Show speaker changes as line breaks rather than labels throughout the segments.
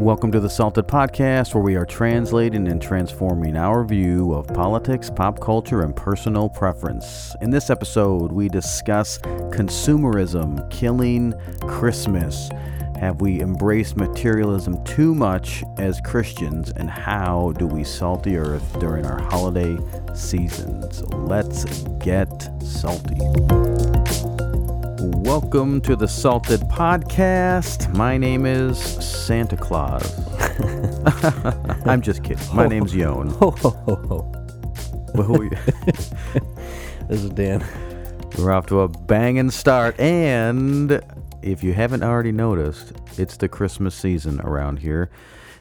Welcome to the Salted Podcast, where we are translating and transforming our view of politics, pop culture, and personal preference. In this episode, we discuss consumerism killing Christmas. Have we embraced materialism too much as Christians, and how do we salt the earth during our holiday season? So let's get salty. Welcome to the Salted Podcast. My name is Santa Claus. I'm just kidding. My name's Yon.
Ho, ho, ho, ho.
Who are you?
This is Dan.
We're off to a banging start, and if you haven't already noticed, it's the Christmas season around here,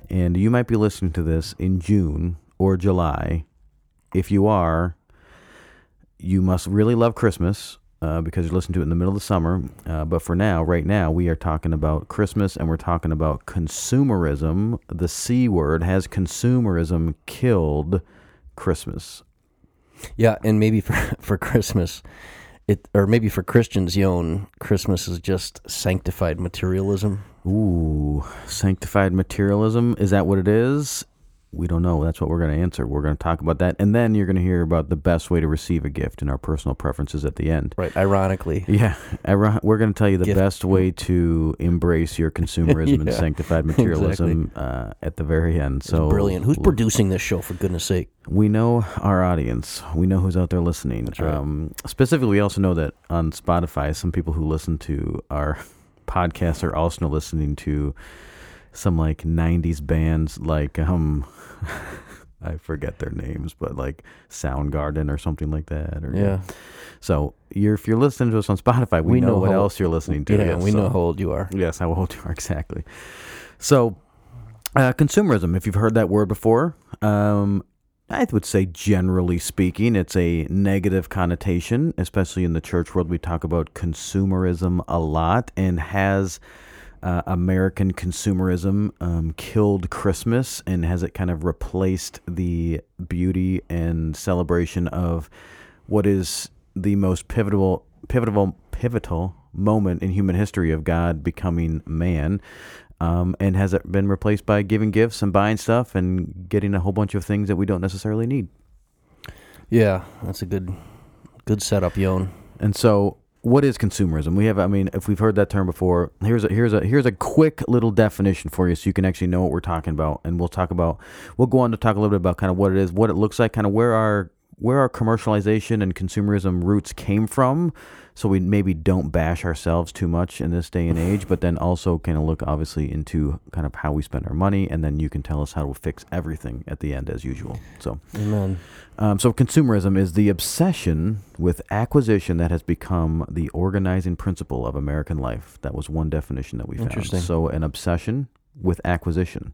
and you might be listening to this in June or July. If you are, you must really love Christmas uh, because you're listening to it in the middle of the summer. Uh, but for now, right now, we are talking about Christmas and we're talking about consumerism. The C word has consumerism killed Christmas.
Yeah, and maybe for for Christmas, it or maybe for Christians, you own Christmas is just sanctified materialism.
Ooh, sanctified materialism. Is that what it is? We don't know. That's what we're going to answer. We're going to talk about that. And then you're going to hear about the best way to receive a gift and our personal preferences at the end.
Right. Ironically.
Yeah. We're going to tell you the
Gift.
best way to embrace your consumerism and sanctified materialism uh, at the very end. So
Brilliant. Who's producing this show for goodness sake?
we know our audience. We know who's out there listening.
That's right.
Um, specifically, we also know that on Spotify, some people who listen to our podcast are also listening to some like '90s bands, like um, I forget their names, but like Soundgarden or something like that. Or
Yeah.
So you're if you're listening to us on Spotify, we,
We
know,
know
what else you're listening to.
Yeah,
yes,
we
so-
know how old you are.
Yes, how old you are exactly. So, uh, consumerism. If you've heard that word before, um, I would say generally speaking, it's a negative connotation, especially in the church world. We talk about consumerism a lot, and has uh, American consumerism um, killed Christmas, and has it kind of replaced the beauty and celebration of what is the most pivotal, pivotal, pivotal moment in human history of God becoming man? Um, and has it been replaced by giving gifts and buying stuff and getting a whole bunch of things that we don't necessarily need?
Yeah, that's a good good setup, Yon.
And so, what is consumerism? We have, I mean, if we've heard that term before, here's a here's a here's a quick little definition for you, so you can actually know what we're talking about. And we'll talk about, we'll go on to talk a little bit about kind of what it is, what it looks like, kind of where our where our commercialization and consumerism roots came from. So we maybe don't bash ourselves too much in this day and age, but then also kind of look obviously into kind of how we spend our money, and then you can tell us how to fix everything at the end as usual. So.
Amen.
Um, so, consumerism is the obsession with acquisition that has become the organizing principle of American life. That was one definition that we found. So, an obsession with acquisition,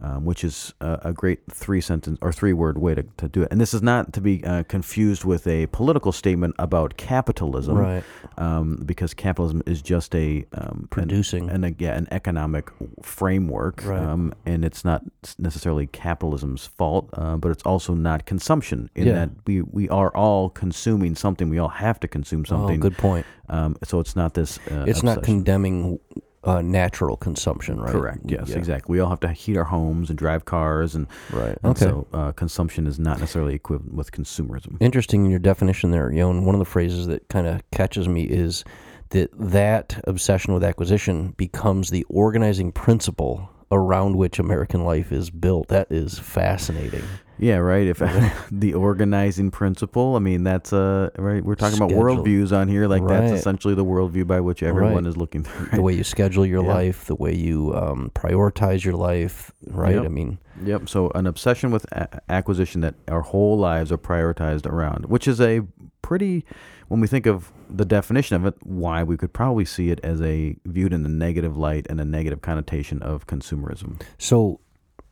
um, which is a, a great three sentence or three word way to, to do it. And this is not to be uh, confused with a political statement about capitalism,
Right.
um, because capitalism is just a um,
Producing.
and an, yeah, an economic framework,
Right.
um, and it's not necessarily capitalism's fault, uh, but it's also not consumption in
Yeah.
that we, we are all consuming something. We all have to consume something.
Oh, good point.
Um, so it's not this. Uh,
It's not condemning uh, natural consumption, right?
Correct. Yes,
Yeah.
exactly. We all have to heat our homes and drive cars, and,
Right.
and
Okay.
so uh, consumption is not necessarily equivalent with consumerism.
Interesting in your definition there, Yon. One of the phrases that kind of catches me is that that obsession with acquisition becomes the organizing principle around which American life is built. That is fascinating.
Yeah, right. If the organizing principle, I mean, that's uh, right. We're talking about
Schedule.
worldviews on here. Like that's essentially the worldview by which everyone
Right.
is looking through.
The way you schedule your
Yeah.
life, the way you um, prioritize your life, right?
Yep.
I mean,
Yep. So an obsession with a- acquisition that our whole lives are prioritized around, which is a pretty, when we think of the definition of it, why we could probably see it as a viewed in a negative light and a negative connotation of consumerism.
so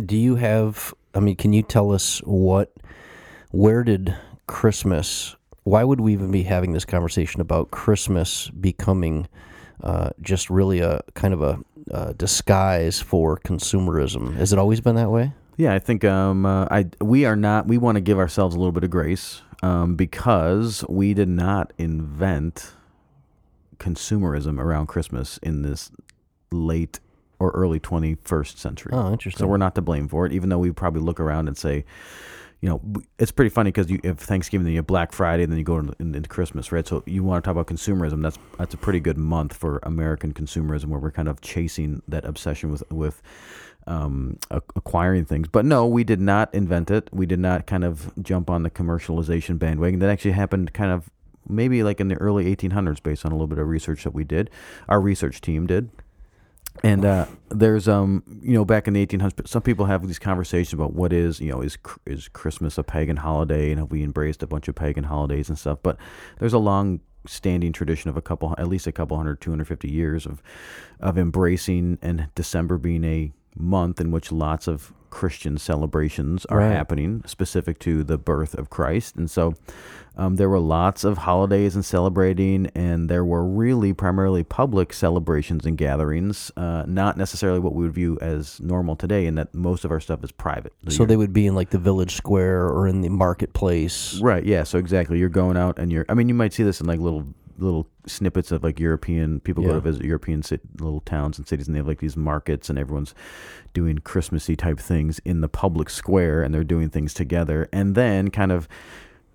do you have, I mean, can you tell us what, where did Christmas, why would we even be having this conversation about Christmas becoming uh, just really a kind of a, disguise for consumerism? Has it always been that way?
Yeah, I think um, uh, I we are not. We want to give ourselves a little bit of grace um, because we did not invent consumerism around Christmas in this late or early 21st century.
Oh, interesting.
So we're not to blame for it, even though we probably look around and say, you know, it's pretty funny because you have Thanksgiving, then you have Black Friday, then you go into, into Christmas, right? So you want to talk about consumerism? That's that's a pretty good month for American consumerism, where we're kind of chasing that obsession with with um, acquiring things. But no, we did not invent it. We did not kind of jump on the commercialization bandwagon. That actually happened kind of maybe like in the early 1800s, based on a little bit of research that we did. Our research team did. And uh, there's um you know back in the 1800s, some people have these conversations about what is you know is is Christmas a pagan holiday and have we embraced a bunch of pagan holidays and stuff. But there's a long standing tradition of a couple at least a couple hundred 250 years of of embracing and December being a month in which lots of Christian celebrations are
Right.
happening specific to the birth of Christ. And so um, there were lots of holidays and celebrating, and there were really primarily public celebrations and gatherings, uh, not necessarily what we would view as normal today, in that most of our stuff is private.
So they would be in like the village square or in the marketplace.
Right. Yeah. So exactly, you're going out and you're. I mean, you might see this in like little little snippets of like European people go to visit European little towns and cities, and they have like these markets, and everyone's doing Christmassy type things in the public square, and they're doing things together, and then kind of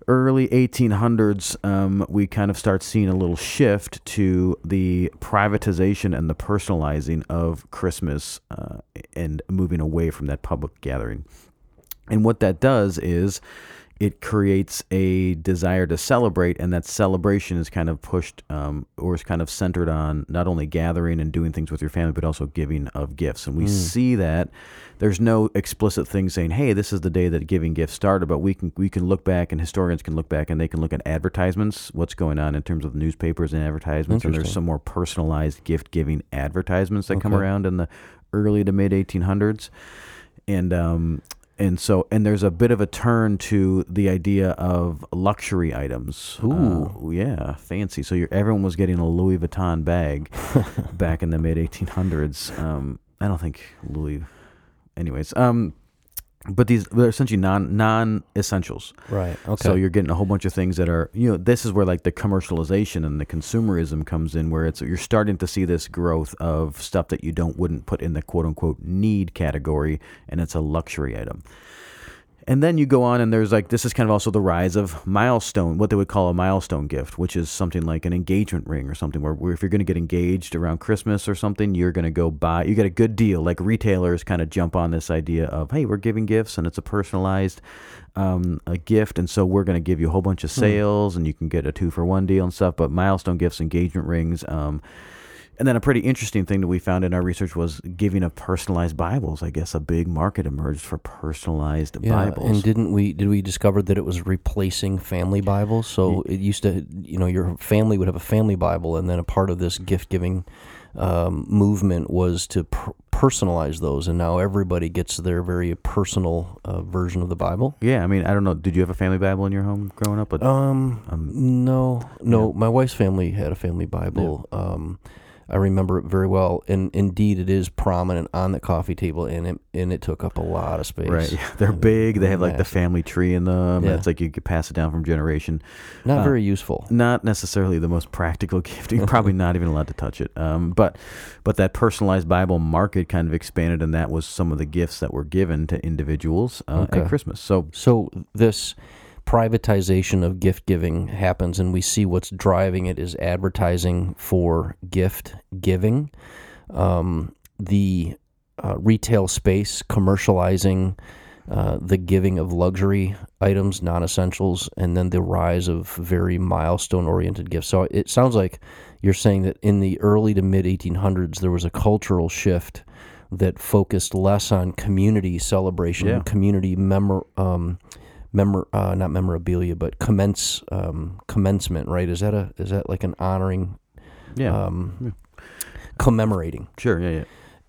early 1800s, um, we kind of start seeing a little shift to the privatization and the personalizing of Christmas uh, and moving away from that public gathering. And what that does is it creates a desire to celebrate, and that celebration is kind of pushed um, or is kind of centered on not only gathering and doing things with your family, but also giving of gifts. And we see that there's no explicit thing saying, "Hey, this is the day that giving gifts started," but we can we can look back, and historians can look back, and they can look at advertisements, what's going on in terms of newspapers and advertisements, and there's some more personalized gift giving advertisements that come around in the early to mid 1800s and um and so and there's a bit of a turn to the idea of luxury items.
Ooh.
Uh, yeah, fancy. So you're, everyone was getting a Louis Vuitton bag back in the mid 1800s. Um, I don't think Louis. Anyways, um, but these they're essentially non non essentials.
Right. Okay.
So you're getting a whole bunch of things that are, you know, this is where like the commercialization and the consumerism comes in, where it's you're starting to see this growth of stuff that you don't wouldn't put in the quote unquote need category, and it's a luxury item. And then you go on, and there's like this is kind of also the rise of milestone, what they would call a milestone gift, which is something like an engagement ring or something, where, where if you're going to get engaged around Christmas or something, you're going to go buy, you get a good deal. Like retailers kind of jump on this idea of, hey, we're giving gifts, and it's a personalized um, a gift, and so we're going to give you a whole bunch of sales, and you can get a two for one deal and stuff. But milestone gifts, engagement rings. Um, and then a pretty interesting thing that we found in our research was giving of personalized Bibles. I guess a big market emerged for personalized
yeah,
Bibles.
and didn't we did we discover that it was replacing family Bibles? So it used to, you know, your family would have a family Bible, and then a part of this gift giving um, movement was to per- personalize those, and now everybody gets their very personal uh, version of the Bible.
yeah, I mean, I don't know. Did you have a family Bible in your home growing up? But
Um,
Um,
no, no. My wife's family had a family Bible. Um, I remember it very well, and indeed, it is prominent on the coffee table, and it and it took up a lot of space.
right, yeah, they're big. They have like the family tree in them.
Yeah.
It's like you could pass it down from generation.
Not
Uh,
very useful.
not necessarily the most practical gift. You're probably not even allowed to touch it. Um, but but that personalized Bible market kind of expanded, and that was some of the gifts that were given to individuals uh,
Okay.
at Christmas. So
So this privatization of gift giving happens, and we see what's driving it is advertising for gift giving. Um, the uh, retail space commercializing uh, the giving of luxury items, non essentials, and then the rise of very milestone oriented gifts. So it sounds like you're saying that in the early to mid 1800s, there was a cultural shift that focused less on community celebration,
Yeah.
community memor, um, memor, uh, not memorabilia, but commence um, commencement. Right? Is that a is that like an honoring,
yeah,
um, commemorating?
sure, yeah, yeah.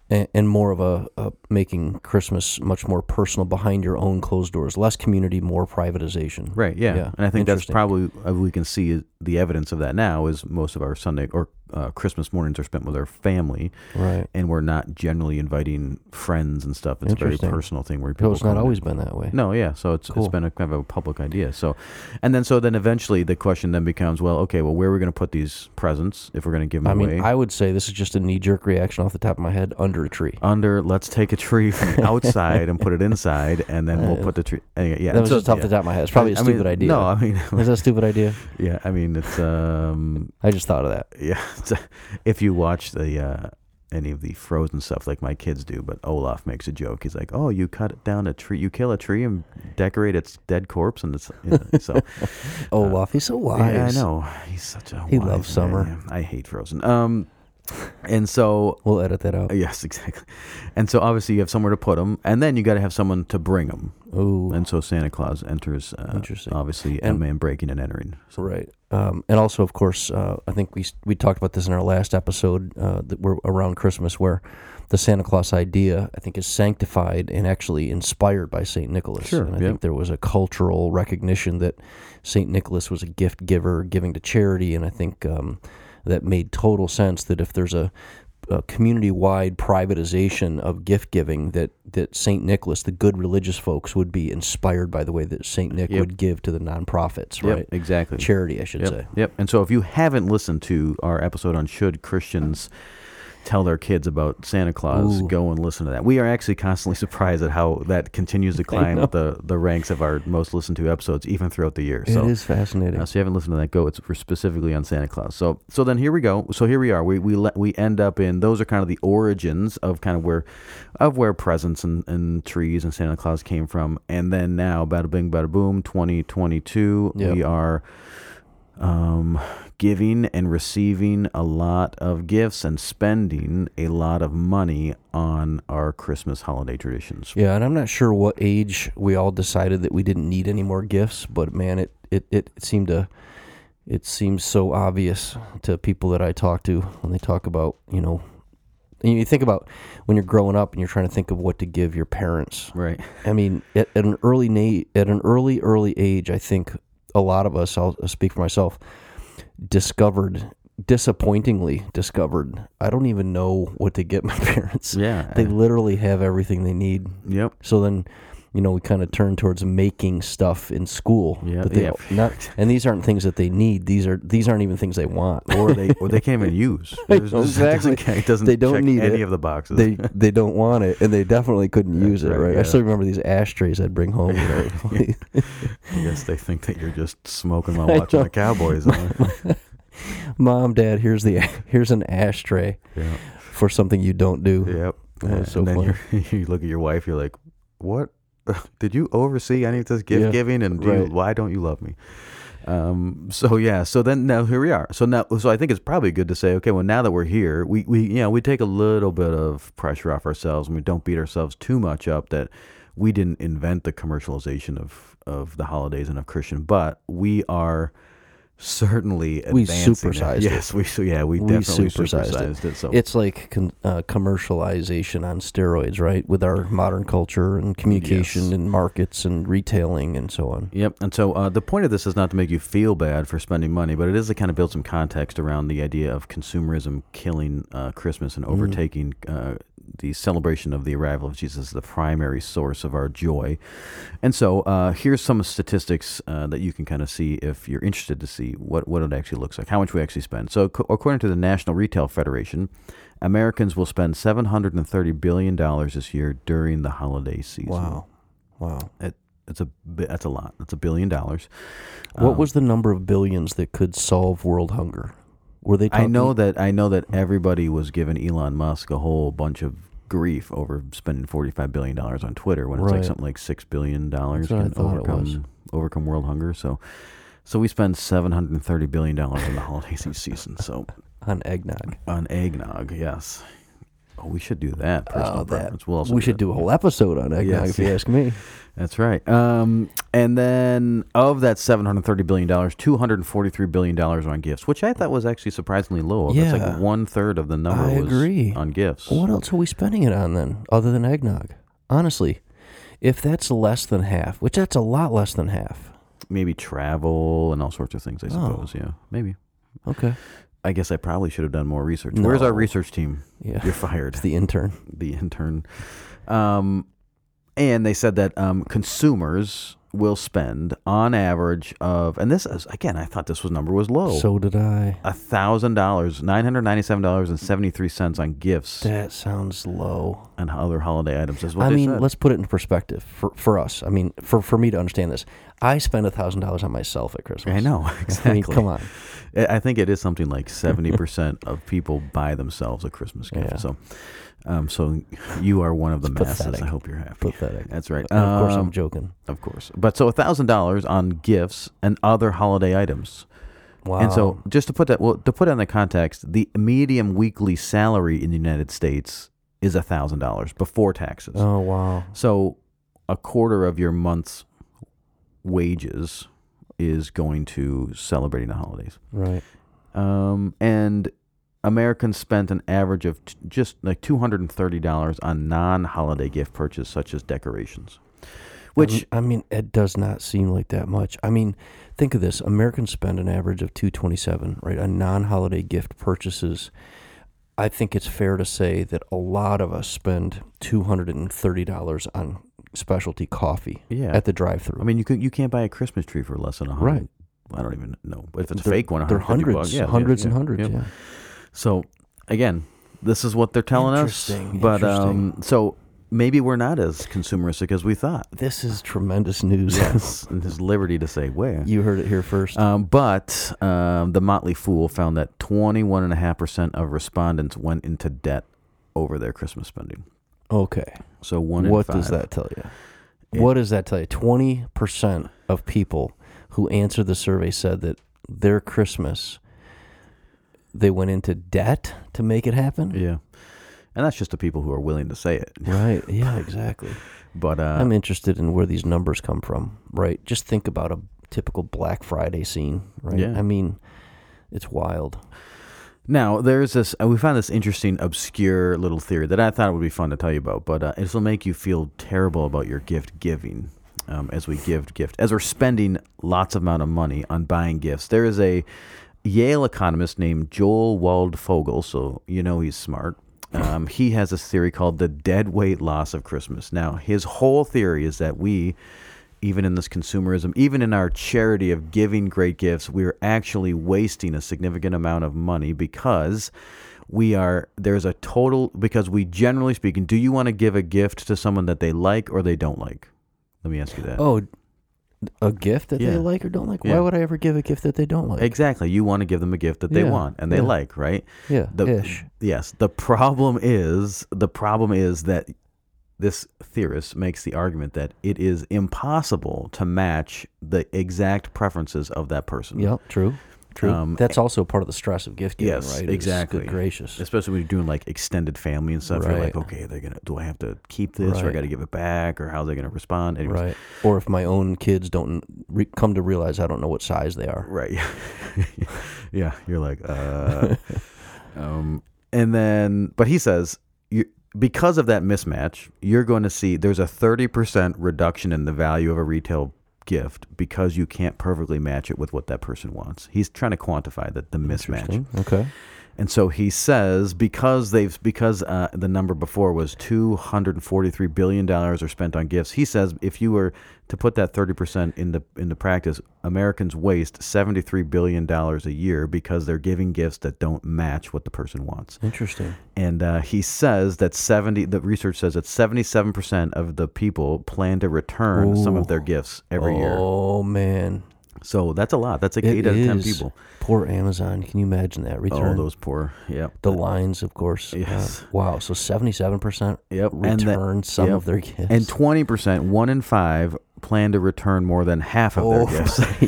and, and more of a, a making Christmas much more personal behind your own closed doors, less community, more privatization.
Right, yeah.
Yeah,
And I think that's probably uh, we can see the evidence of that now is most of our Sunday or uh, Christmas mornings are spent with our family,
Right.
and we're not generally inviting friends and stuff. It's a very personal thing where
So
people.
it's not
come in.
always been that way.
No, yeah. So it's
Cool.
it's been a kind of a public idea. So, and then so then eventually the question then becomes, well, okay, well, where are we going to put these presents if we're going to give them
I mean,
away?
I would say this is just a knee jerk reaction off the top of my head under a tree.
Under, let's take a tree from outside and put it inside, and then we'll
Uh,
put the tree. Anyway, yeah,
that was
so-
just off
yeah.
the top of my head. It's probably a
I
stupid
mean,
idea.
No, I mean,
Is that a stupid idea?
yeah, I mean, it's um,
I just thought of that.
yeah. If you watch the uh, any of the Frozen stuff, like my kids do, but Olaf makes a joke. He's like, "Oh, you cut down a tree, you kill a tree and decorate its dead corpse," and it's you know, so.
Olaf, he's so wise.
Yeah, I know. He's such a.
He
wise
loves
man,
summer.
I hate Frozen. Um, and so
We'll edit that out.
yes, exactly. And so obviously you have somewhere to put them, and then you got to have someone to bring them.
Ooh,
And so Santa Claus enters. Uh,
Interesting.
Obviously,
And-
man breaking and entering. So,
right. Um, and also, of course, uh, I think we we talked about this in our last episode uh, that we're around Christmas, where the Santa Claus idea, I think, is sanctified and actually inspired by Saint Nicholas.
Sure,
And I
yeah.
think there was a cultural recognition that Saint Nicholas was a gift giver, giving to charity, and I think um, that made total sense. That if there's a a community-wide privatization of gift giving that that Saint Nicholas, the good religious folks, would be inspired by the way that Saint Nick
Yep.
would give to the nonprofits,
Yep,
right?
exactly.
Charity, I should
Yep,
say.
yep. And so if you haven't listened to our episode on should Christians tell their kids about Santa Claus,
Ooh.
go and listen to that. We are actually constantly surprised at how that continues to climb the, the ranks of our most listened to episodes, even throughout the year. So
it is fascinating.
Uh, so you haven't listened to that? Go. It's for specifically on Santa Claus. So so then here we go. So here we are. We we let we end up in those are kind of the origins of kind of where of where presents and, and trees and Santa Claus came from. And then now, bada bing, bada boom, twenty twenty two.
Yep.
We are um, giving and receiving a lot of gifts and spending a lot of money on our Christmas holiday traditions.
Yeah, and I'm not sure what age we all decided that we didn't need any more gifts, but man, it it, it seemed to it seems so obvious to people that I talk to when they talk about, you know, you think about when you're growing up and you're trying to think of what to give your parents.
Right.
I mean, at, at an early na- at an early early age, I think a lot of us, I'll speak for myself, discovered disappointingly discovered I don't even know what to get my parents.
Yeah.
They literally have everything they need.
yep.
So then, you know, we kind of turn towards making stuff in school.
Yeah,
but they
yeah.
not, and these aren't things that they need. These are these aren't even things they want.
or they or they can't even use.
I
There's
know,
doesn't,
exactly.
it doesn't
They don't need
any
it.
of the boxes.
they they don't want it, and they definitely couldn't use it.
right,
Right?
yeah.
I still remember these ashtrays I'd bring home. Know,
I guess they think that you're just smoking while watching the Cowboys.
Mom, Dad, here's the here's an ashtray
yeah.
for something you don't do.
Yep.
That so
and then you look at your wife. You're like, "What? Did you oversee any of this gift
Yeah,
giving? And do you, why don't you love me?" Um, so yeah, so then now here we are. So now, so I think it's probably good to say, okay, well now that we're here, we we you know we take a little bit of pressure off ourselves and we don't beat ourselves too much up that we didn't invent the commercialization of of the holidays and of Christian, but we are certainly
We supersized
it.
it.
Yes, we so yeah we,
We
definitely
supersized it.
supersized it. So
It's like con- uh, commercialization on steroids, right? With our modern culture and communication
Yes.
and markets and retailing and so on.
Yep. And so uh, the point of this is not to make you feel bad for spending money, but it is to kind of build some context around the idea of consumerism killing uh, Christmas and overtaking uh, the celebration of the arrival of Jesus as the primary source of our joy. And so uh, here's some statistics uh, that you can kind of see if you're interested to see what, what it actually looks like, how much we actually spend. So, co- according to the National Retail Federation, Americans will spend $730 billion this year during the holiday season.
Wow. Wow.
It, it's a that's a lot. That's a billion dollars.
What
Um,
was the number of billions that could solve world hunger? Were they Talking?
I know that I know that everybody was giving Elon Musk a whole bunch of grief over spending forty five billion dollars on Twitter when it's like something like six billion dollars can
thought it was.
overcome overcome world hunger. So so we spend seven hundred and thirty billion dollars in the holiday season. So
on eggnog.
on eggnog, yes. Oh, we should do that. Personal
Oh, that-.
We'll
we should do a whole episode on eggnog,
Yes,
if you
yeah.
ask me.
That's right. Um, and then of that seven hundred thirty billion dollars, two hundred forty three billion dollars on gifts, which I thought was actually surprisingly low. That's
Yeah.
like one third of the number
I
was
agree.
on gifts.
What else are we spending it on then, other than eggnog? Honestly, if that's less than half, which that's a lot less than half.
Maybe travel and all sorts of things. I
Oh.
suppose. Yeah, maybe.
Okay.
I guess I probably should have done more research. Where's our research team?
Yeah.
You're fired.
It's the intern.
the intern. Um, and they said that um, consumers will spend on average of, and this is again, I thought this was number was low.
So did I.
a thousand dollars, nine hundred ninety-seven dollars and seventy-three cents on gifts
That sounds low.
and other holiday items. Is what
I
they
mean,
said.
let's put it in perspective for for us. I mean, for for me to understand this, I spend a thousand dollars on myself at Christmas.
I know exactly.
I mean, come on.
I I think it is something like seventy percent of people buy themselves a Christmas gift.
Yeah.
So, um, so you are one of the masses.
pathetic.
I hope you're happy.
Pathetic.
That's right.
And of course,
Um,
I'm joking.
Of course. But so thousand dollars on gifts and other holiday items.
Wow.
And so just to put that well to put that in the context, the medium weekly salary in the United States is a thousand dollars before taxes.
oh wow.
So a quarter of your month's wages is going to celebrating the holidays.
Right.
Um, and Americans spent an average of t- just like two hundred and thirty dollars on non-holiday gift purchases such as decorations, which
I mean, it does not seem like that much. I mean, think of this: Americans spend an average of two twenty seven, right, on non holiday gift purchases. I think it's fair to say that a lot of us spend two hundred and thirty dollars on specialty coffee
yeah,
at the drive through.
I mean, you could you can't buy a Christmas tree for less than a hundred.
Right.
I don't even know, but if it's a fake one,
they're
150
hundreds,
bucks. Yeah, yeah,
hundreds and
yeah,
hundreds.
yeah. So again, this is what they're telling us.
Interesting,
But um, so maybe we're not as consumeristic as we thought.
This is tremendous news.
Yes, and his liberty to say where.
you heard it here first.
Um, but um, the Motley Fool found that 21.5% of respondents went into debt over their Christmas spending.
okay.
So one in
What does that tell you?
It-
what does that tell you? Twenty percent of people who answered the survey said that their Christmas they went into debt to make it happen.
Yeah. And that's just the people who are willing to say it.
Right. Yeah. Exactly.
But uh,
I'm interested in where these numbers come from. Right. Just think about a typical Black Friday scene. Right.
Yeah.
I mean, it's wild.
Now, there's this, uh, we found this interesting, obscure little theory that I thought it would be fun to tell you about, but uh, this will make you feel terrible about your gift giving um, as we give gift. As we're spending lots of amount of money on buying gifts, there is a Yale economist named Joel Waldfogel, so you know he's smart. Um, he has this theory called the dead weight loss of Christmas. Now, his whole theory is that we, even in this consumerism, even in our charity of giving great gifts, we're actually wasting a significant amount of money because we are there's a total because we generally speaking, do you want to give a gift to someone that they like or they don't like? Let me ask you that.
Oh, a gift that
Yeah.
they like or don't like?
Yeah.
Why would I ever give a gift that they don't like?
Exactly. You want to give them a gift that they
Yeah,
want and they like, right?
yeah.
The,
ish.
Yes. The problem is the problem is that this theorist makes the argument that it is impossible to match the exact preferences of that person.
Yep. True. True.
Um,
That's also part of the stress of gift giving,
Yes,
right?
Exactly.
Good gracious.
Especially when you're doing like extended family and stuff, you're like, okay, they're gonna. Do I have to keep this, or I got to give it back, or how's they gonna respond? Anyways,
Right. Or if my own kids don't re- come to realize I don't know what size they are.
Right. yeah. You're like, uh, um, and then, but he says, you, because of that mismatch, you're going to see there's a 30% reduction in the value of a retail gift because you can't perfectly match it with what that person wants. He's trying to quantify that the mismatch.
Okay.
And so he says because they've because uh, the number before was two hundred and forty three billion dollars are spent on gifts. He says if you were to put that thirty percent into into practice, Americans waste seventy three billion dollars a year because they're giving gifts that don't match what the person wants.
Interesting.
And uh, he says that seventy the research says that seventy seven percent of the people plan to return some of their gifts every year.
Oh man,
So that's a lot. That's like
It
eight out of ten
is.
people.
poor Amazon. Can you imagine that
Oh,
return?
those poor. Yep.
the lines, of course. Uh,
Yes.
wow. So seventy-seven percent
Yep.
Return some
yep.
of their gifts.
And twenty percent, one in five, plan to return more than half of
oh
their gifts, Oh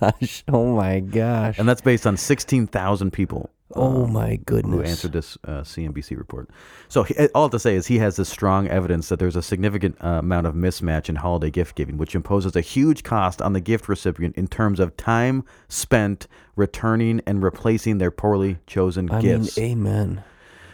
my gosh! Oh my gosh!
and that's based on sixteen thousand people.
Oh
um,
my goodness!
Who answered this uh, CNBC report? So he, all to say is he has this strong evidence that there's a significant uh, amount of mismatch in holiday gift giving, which imposes a huge cost on the gift recipient in terms of time spent returning and replacing their poorly chosen
I
gifts.
mean, amen.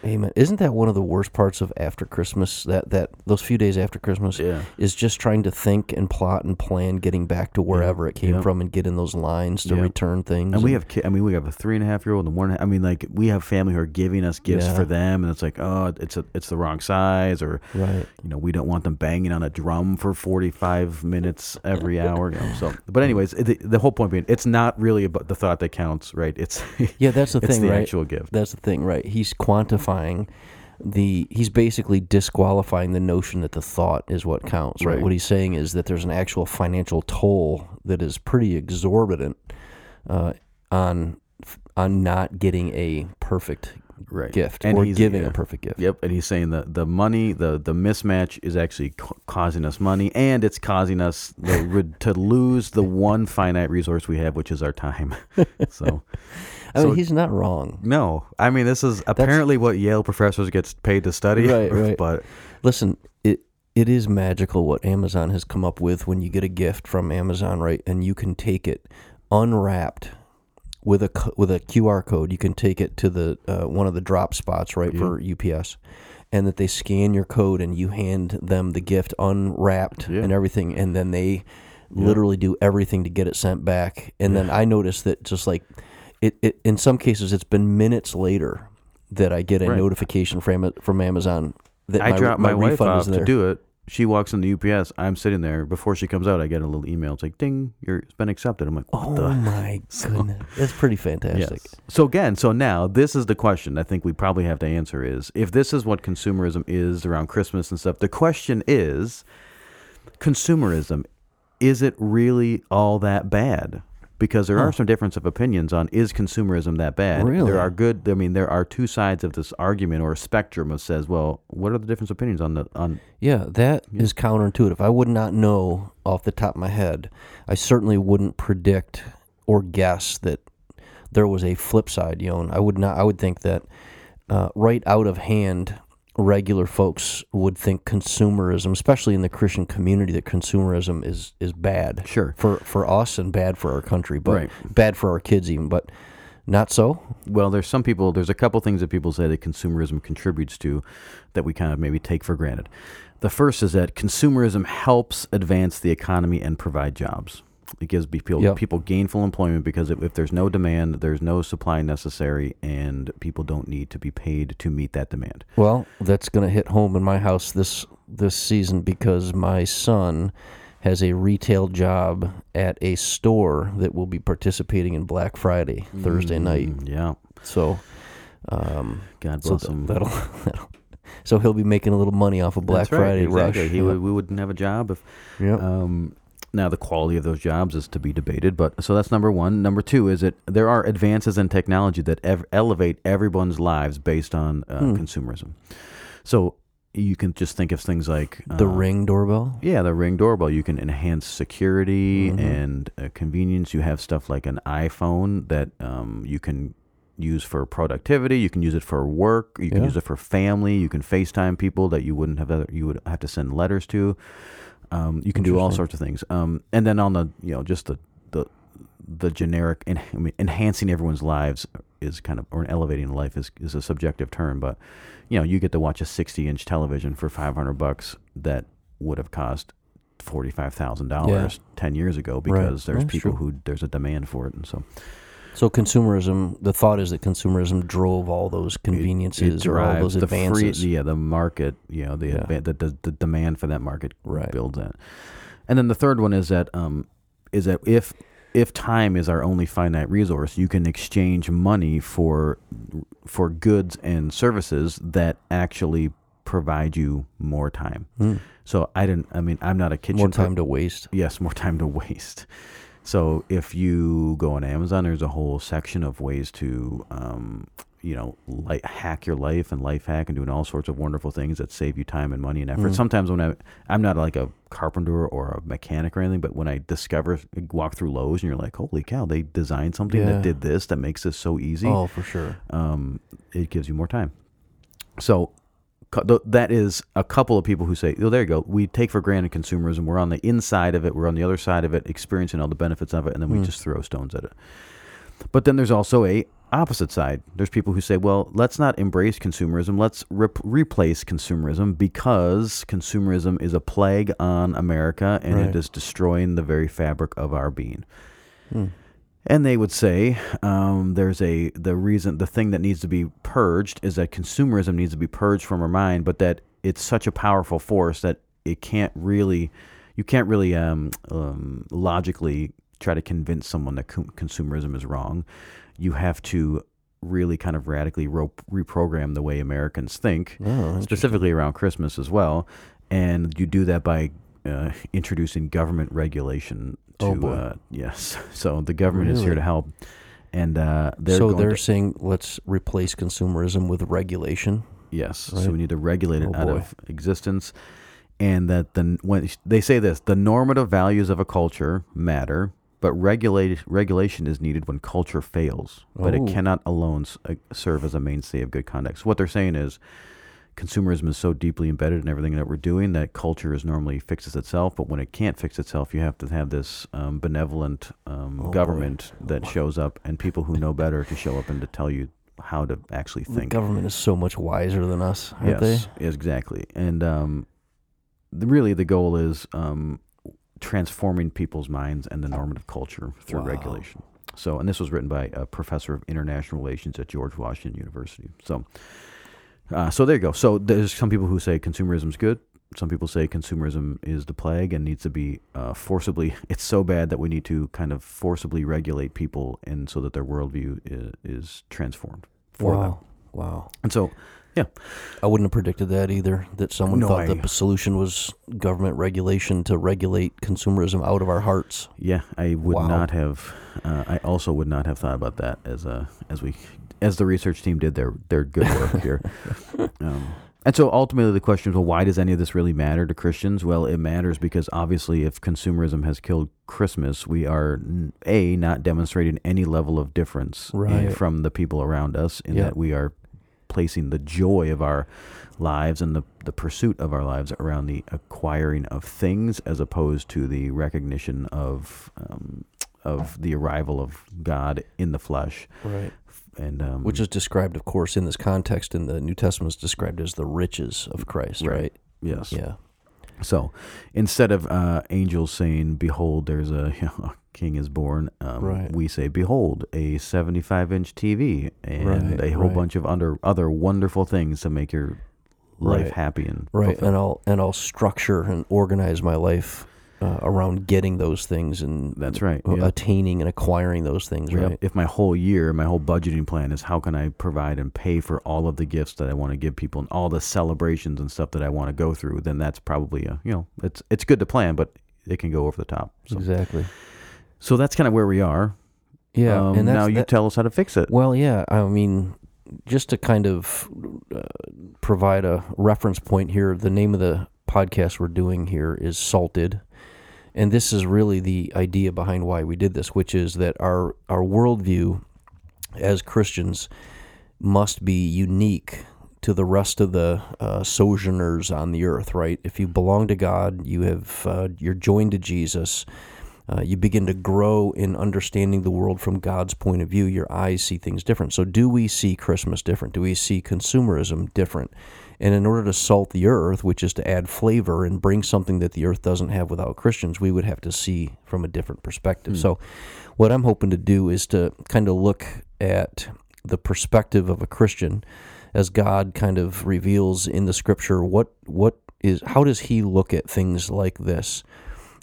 Amen. Isn't that one of the worst parts of after Christmas? That that those few days after Christmas
Yeah.
is just trying to think and plot and plan getting back to wherever it came
Yep.
from and get in those lines to
Yep.
return things.
And we have, ki- I mean, we have a three and a half year old and one. and a- I mean, like we have family who are giving us gifts
Yeah.
for them, and it's like, oh, it's a, it's the wrong size, or
right.
you know, we don't want them banging on a drum for forty five minutes every hour. You know, so, but anyways, the, the whole point being, it's not really about the thought that counts, right? It's
Yeah, that's the
it's
thing,
the
right?
actual gift.
That's the thing, right? He's quantifying the he's basically disqualifying the notion that the thought is what counts, right?
Right.
What he's saying is that there's an actual financial toll that is pretty exorbitant uh, on on not getting a perfect
Right.
gift
And
or giving
yeah.
a perfect gift.
Yep, and he's saying that the money, the the mismatch is actually ca- causing us money, and it's causing us the, to lose the one finite resource we have, which is our time. so,
I mean, he's not wrong.
no, I mean this is apparently what Yale professors gets paid to study.
Right, right.
But
Listen, it it is magical what Amazon has come up with when you get a gift from Amazon, right? And you can take it unwrapped with a with a QR code. You can take it to the uh, one of the drop spots, right, for UPS, and that they scan your code and you hand them the gift unwrapped
Yeah.
and everything, and then they literally do everything to get it sent back. And then I noticed that just like it, it in some cases, it's been minutes later that I get a
Right.
notification from from Amazon that
I
my,
drop my, wife
refund
off
there.
to do it. She walks in the UPS. I'm sitting there. Before she comes out, I get a little email. It's like, "Ding, you're it's been accepted." I'm like, "What
Oh
the?"
my goodness, that's pretty fantastic.
Yes. So again, so now this is the question I think we probably have to answer is if this is what consumerism is around Christmas and stuff, the question is consumerism, is it really all that bad? Because there are some difference of opinions on is consumerism that bad?
Really?
There are good I mean there are two sides of this argument or spectrum of says, well, what are the different opinions on the on
Yeah, that is counterintuitive. I would not know off the top of my head. I certainly wouldn't predict or guess that there was a flip side. You know, I would not. I would think that uh, right out of hand, regular folks would think consumerism, especially in the Christian community, that consumerism is is bad.
Sure.
For for us and bad for our country, but
Right.
bad for our kids even. But not so.
Well, there's some people, there's a couple things that people say that consumerism contributes to that we kind of maybe take for granted. The first is that consumerism helps advance the economy and provide jobs. It gives people,
Yep.
people gainful employment because if, if there's no demand, there's no supply necessary, and people don't need to be paid to meet that demand.
Well, that's going to hit home in my house this this season because my son has a retail job at a store that will be participating in Black Friday Thursday night.
Mm, yeah.
So, um,
God bless
th-
him.
that'll, that'll so he'll be making a little money off of Black
right,
Friday
exactly.
rush.
He would, we wouldn't have a job if
Yep.
Um, now, the quality of those jobs is to be debated, but so that's number one. Number two is that there are advances in technology that ev- elevate everyone's lives based on uh,
Hmm.
consumerism. So you can just think of things like
the
uh,
ring doorbell.
Yeah, the ring doorbell. You can enhance security
Mhm.
and uh, convenience. You have stuff like an iPhone that um, you can use for productivity. You can use it for work. You can
Yeah.
use it for family. You can FaceTime people that you wouldn't have other, you would have to send letters to. Um, you can do all sorts of things. Um, and then on the you know just the the the generic en- I mean, enhancing everyone's lives is kind of or elevating life is is a subjective term, but you know you get to watch a 60 inch television for 500 bucks that would have cost forty five thousand dollars ten years ago because there's
That's
people
true.
who there's a demand for it, and so
So consumerism. The thought is that consumerism drove all those conveniences or all those
the
advances.
free yeah the market you know the,
Yeah.
adva- the, the the demand for that market
Right.
builds that and then the third one is that um is that if if time is our only finite resource you can exchange money for for goods and services that actually provide you more time
Hmm.
so i didn't i mean i'm not a kitchen
More
per-
time to waste.
yes, more time to waste. So if you go on Amazon, there's a whole section of ways to, um, you know, like hack your life and life hack and doing all sorts of wonderful things that save you time and money and effort.
Mhm.
Sometimes when I, I'm not like a carpenter or a mechanic or anything, but when I discover, walk through Lowe's and you're like, holy cow, they designed something
Yeah.
that did this that makes this so easy
Oh, for sure.
um, it gives you more time. So that is a couple of people who say, "Oh, there you go. We take for granted consumerism. We're on the inside of it. We're on the other side of it, experiencing all the benefits of it, and then we
Mm.
just throw stones at it." But then there's also a opposite side. There's people who say, well, let's not embrace consumerism. Let's rep- replace consumerism because consumerism is a plague on America and
Right.
it is destroying the very fabric of our being. And they would say um, there's a the reason the thing that needs to be purged is that consumerism needs to be purged from our mind, but that it's such a powerful force that it can't really you can't really um, um, logically try to convince someone that co- consumerism is wrong. You have to really kind of radically ro- reprogram the way Americans think,
Oh,
specifically around Christmas as well. And you do that by uh, introducing government regulation to
Oh, boy.
uh, yes. So the government is here to help, and uh, they're
so they're
to,
saying let's replace consumerism with regulation.
yes.
right?
So we need to regulate it
Oh,
out
boy.
of existence, and that the when they say this, the normative values of a culture matter. But regulate, regulation is needed when culture fails, but
Oh.
it cannot alone uh, serve as a mainstay of good conduct. So what they're saying is, consumerism is so deeply embedded in everything that we're doing that culture is normally fixes itself. But when it can't fix itself, you have to have this um, benevolent um,
Oh, boy.
government that shows up and people who know better to show up and to tell you how to actually
The
think.
government is so much wiser than us, aren't
yes, exactly. And um, the, really, the goal is um, transforming people's minds and the normative culture through
Wow.
regulation. So, and this was written by a professor of international relations at George Washington University. So, uh, so there you go. So there's some people who say consumerism is good. Some people say consumerism is the plague and needs to be uh, forcibly. It's so bad that we need to kind of forcibly regulate people, and so that their worldview is, is transformed for
wow.
them.
Wow.
And so, yeah,
I wouldn't have predicted that either. That someone
No,
thought
I-
the solution was government regulation to regulate consumerism out of our hearts.
Yeah, I would
Wow.
not have. Uh, I also would not have thought about that as a as we as the research team did their their good work here. Um, and so ultimately, the question is, well, why does any of this really matter to Christians? Well, it matters because obviously, if consumerism has killed Christmas, we are a not demonstrating any level of difference in-
Right.
from the people around us in
Yep.
that we are placing the joy of our lives and the, the pursuit of our lives around the acquiring of things as opposed to the recognition of um, of the arrival of God in the flesh
Right.
And um,
Which is described, of course, in this context in the New Testament is described as the riches of Christ,
Right.
right?
yes
Yeah.
so instead of uh, angels saying behold there's a, you know, a king is born um,
Right.
we say behold a 75 inch TV and
Right,
a whole bunch of under other wonderful things to make your life happy and
Right.
fulfilled.
And I'll and I'll structure and organize my life uh, around getting those things and
That's right, yeah.
attaining and acquiring those things, right?
If my whole year, my whole budgeting plan is how can I provide and pay for all of the gifts that I want to give people and all the celebrations and stuff that I want to go through, then that's probably a you know it's it's good to plan, but it can go over the top. So,
Exactly.
so that's kind of where we are.
Yeah.
Um,
and that's,
now you
that-
tell us how to fix it.
Well, yeah. I mean, just to kind of uh, provide a reference point here, the name of the podcast we're doing here is Salted. And this is really the idea behind why we did this, which is that our, our worldview as Christians must be unique to the rest of the uh, sojourners on the earth, right? If you belong to God, you have uh, you're joined to Jesus. Uh, you begin to grow in understanding the world from God's point of view. Your eyes see things different. So, do we see Christmas different? Do we see consumerism different? And in order to salt the earth, which is to add flavor and bring something that the earth doesn't have without Christians, we would have to see from a different perspective. Hmm. So, what I'm hoping to do is to kind of look at the perspective of a Christian as God kind of reveals in the scripture what what is how does he look at things like this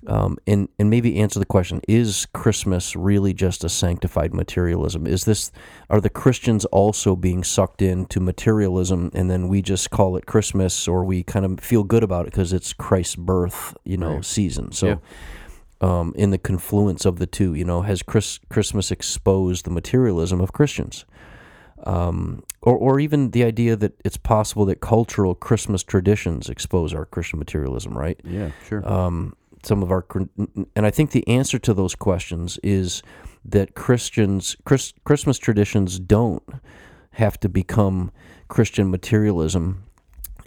um, and and maybe answer the question: Is Christmas really just a sanctified materialism? Is this are the Christians also being sucked into materialism, and then we just call it Christmas, or we kind of feel good about it because it's Christ's birth, you know,
Right.
season? So.
Yeah.
Um, in the confluence of the two, you know, has Chris, Christmas exposed the materialism of Christians? um, or, or even the idea that it's possible that cultural Christmas traditions expose our Christian materialism, right?
Yeah, sure.
Um, some of our, and I think the answer to those questions is that Christians, Chris, Christmas traditions don't have to become Christian materialism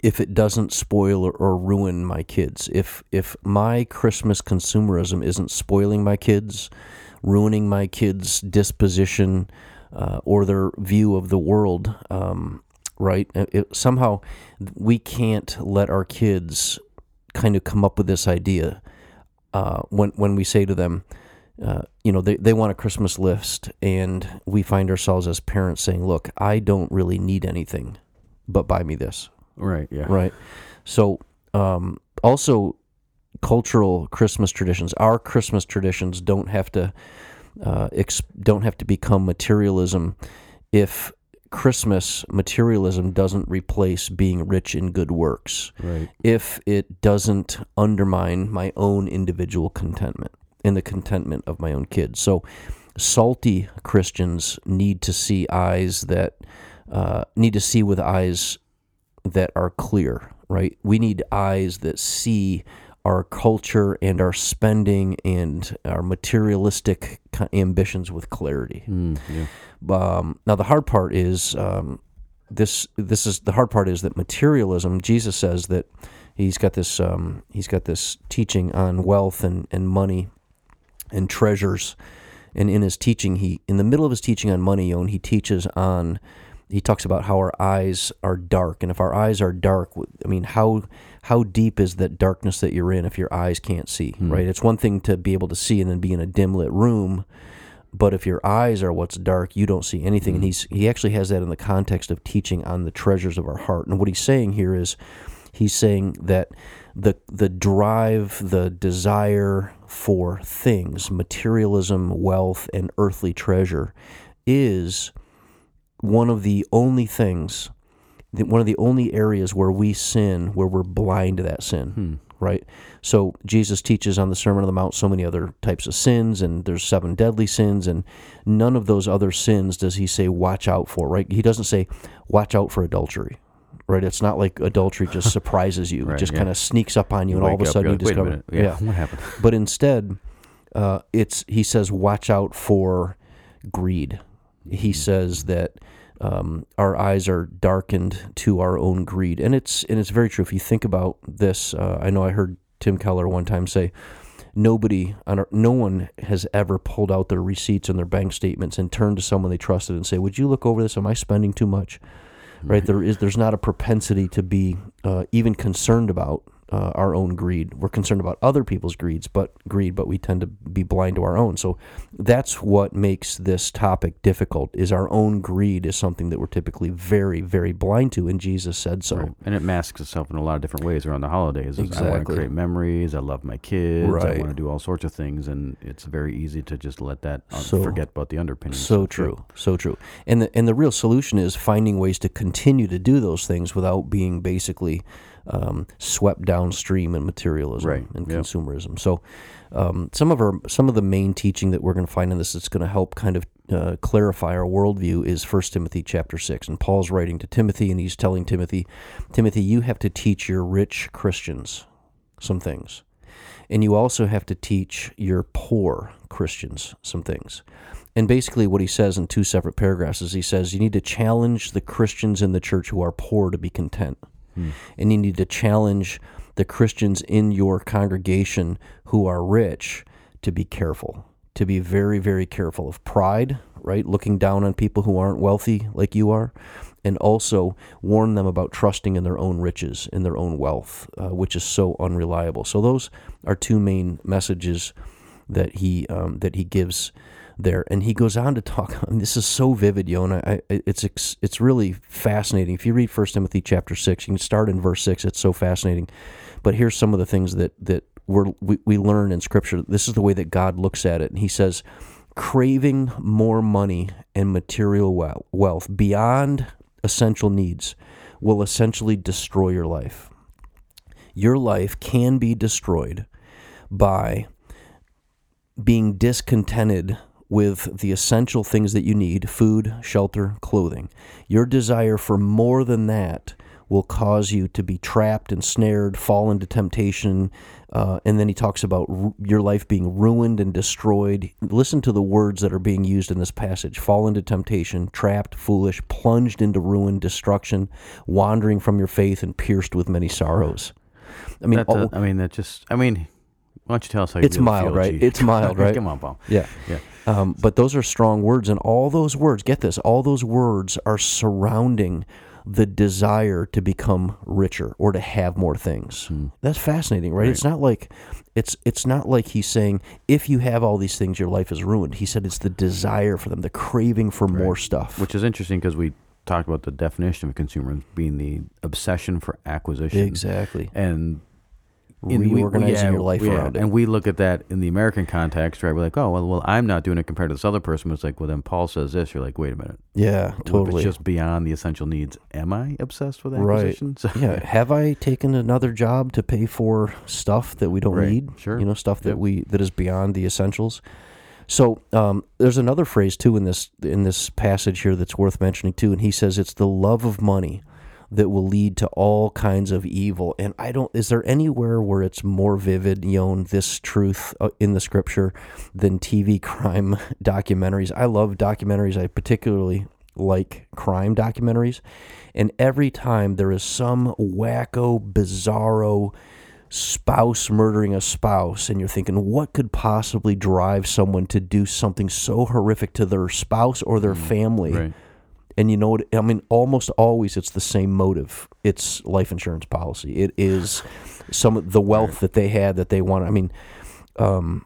if it doesn't spoil or, or ruin my kids. If if my Christmas consumerism isn't spoiling my kids, ruining my kids' disposition uh, or their view of the world. Um, right? It, it, somehow we can't let our kids kind of come up with this idea uh, when when we say to them, uh, you know, they, they want a Christmas list, and we find ourselves as parents saying, "Look, I don't really need anything, but buy me this."
Right. Yeah.
Right. So, um, also, cultural Christmas traditions. Our Christmas traditions don't have to uh, ex- don't have to become materialism if Christmas materialism doesn't replace being rich in good works.
Right.
If it doesn't undermine my own individual contentment and the contentment of my own kids. So, salty Christians need to see eyes that uh, need to see with eyes that are clear. Right. We need eyes that see our culture and our spending and our materialistic ambitions with clarity.
Mm, yeah.
Um, now the hard part is um, this. This is the hard part is that materialism. Jesus says that he's got this. Um, he's got this teaching on wealth and, and money and treasures. And in his teaching, he in the middle of his teaching on money, Yon, he teaches on. He talks about how our eyes are dark, and if our eyes are dark, I mean, how how deep is that darkness that you're in if your eyes can't see? Mm. Right? It's one thing to be able to see and then be in a dim lit room, but if your eyes are what's dark, you don't see anything. Mm. And he's he actually has that in the context of teaching on the treasures of our heart. And what he's saying here is, he's saying that the the drive, the desire for things, materialism, wealth, and earthly treasure, is one of the only things, one of the only areas where we sin, where we're blind to that sin. Hmm right? So Jesus teaches on the Sermon on the Mount so many other types of sins, and there's seven deadly sins, and none of those other sins does he say watch out for, right? He doesn't say watch out for adultery, right? It's not like adultery just surprises you, right, it just yeah. kind of sneaks up on you, you and all of a sudden you like, discover,
yeah, yeah, what happened?
But instead, uh, it's he says watch out for greed. He mm-hmm. says that. Um, our eyes are darkened to our own greed, and it's and it's very true. If you think about this, uh, I know I heard Tim Keller one time say, nobody, no one has ever pulled out their receipts and their bank statements and turned to someone they trusted and say, "Would you look over this? Am I spending too much?" Right? There is there's not a propensity to be uh, even concerned about uh, our own greed. We're concerned about other people's greeds, but greed, but we tend to be blind to our own. So that's what makes this topic difficult. Is our own greed is something that we're typically very, very blind to, and Jesus said so. Right.
And it masks itself in a lot of different ways around the holidays. Exactly. I want to create memories. I love my kids. Right. I want to do all sorts of things, and it's very easy to just let that uh, so, forget about the underpinnings.
So true, so true. And the and the real solution is finding ways to continue to do those things without being basically um, swept downstream in materialism
right.
and yep. consumerism. So um, some of our some of the main teaching that we're going to find in this that's going to help kind of uh, clarify our worldview is First Timothy chapter six, and Paul's writing to Timothy, and he's telling Timothy, Timothy, you have to teach your rich Christians some things, and you also have to teach your poor Christians some things. And basically, what he says in two separate paragraphs is he says you need to challenge the Christians in the church who are poor to be content. Hmm. And you need to challenge the Christians in your congregation who are rich to be careful, to be very, very careful of pride, right? Looking down on people who aren't wealthy like you are, and also warn them about trusting in their own riches, in their own wealth, uh, which is so unreliable. So those are two main messages that he um, that he gives there. And he goes on to talk. This is so vivid, Yona. I, it's it's really fascinating. If you read First Timothy chapter six, you can start in verse six. It's so fascinating. But here's some of the things that that we're, we we learn in Scripture. This is the way that God looks at it. And He says, craving more money and material wealth beyond essential needs will essentially destroy your life. Your life can be destroyed by being discontented with the essential things that you need food, shelter, clothing. Your desire for more than that will cause you to be trapped and snared, fall into temptation. Uh, and then he talks about ru- your life being ruined and destroyed. Listen to the words that are being used in this passage fall into temptation, trapped, foolish, plunged into ruin, destruction, wandering from your faith, and pierced with many sorrows.
I mean, I mean, that just, I mean, why don't you tell us how you
It's mild, right?
G?
It's mild, right?
Come on, Paul.
Yeah.
Yeah.
Um, but those are strong words, and all those words, get this, all those words are surrounding the desire to become richer or to have more things. That's fascinating, right? It's not like it's it's not like he's saying if you have all these things, your life is ruined. He said it's the desire for them, the craving for more stuff.
Which is interesting because we talked about the definition of a consumer being the obsession for acquisition.
exactly.
And in- we-
Reorganizing
yeah,
your life
yeah,
around it.
And we look at that in the American context, right? We're like, oh, well, well, I'm not doing it compared to this other person. It's like, well, then Paul says this. You're like, wait a minute.
yeah, totally.
It's just beyond the essential needs. Am I obsessed with
Right.
acquisition?
Yeah. Have I taken another job to pay for stuff that we don't
Right.
need?
Sure.
You know, stuff that
Yep.
we that is beyond the essentials. So um, there's another phrase too in this in this passage here that's worth mentioning too, and he says it's the love of money that will lead to all kinds of evil. And I don't. Is there anywhere where it's more vivid, Yon, this truth uh, in the scripture than TV crime documentaries? I love documentaries. I particularly like crime documentaries, and every time there is some wacko, bizarro spouse murdering a spouse and you're thinking what could possibly drive someone to do something so horrific to their spouse or their family
Right.
And you know what? I mean almost always it's the same motive. It's life insurance policy. It is some of the wealth that they had that they want i mean um,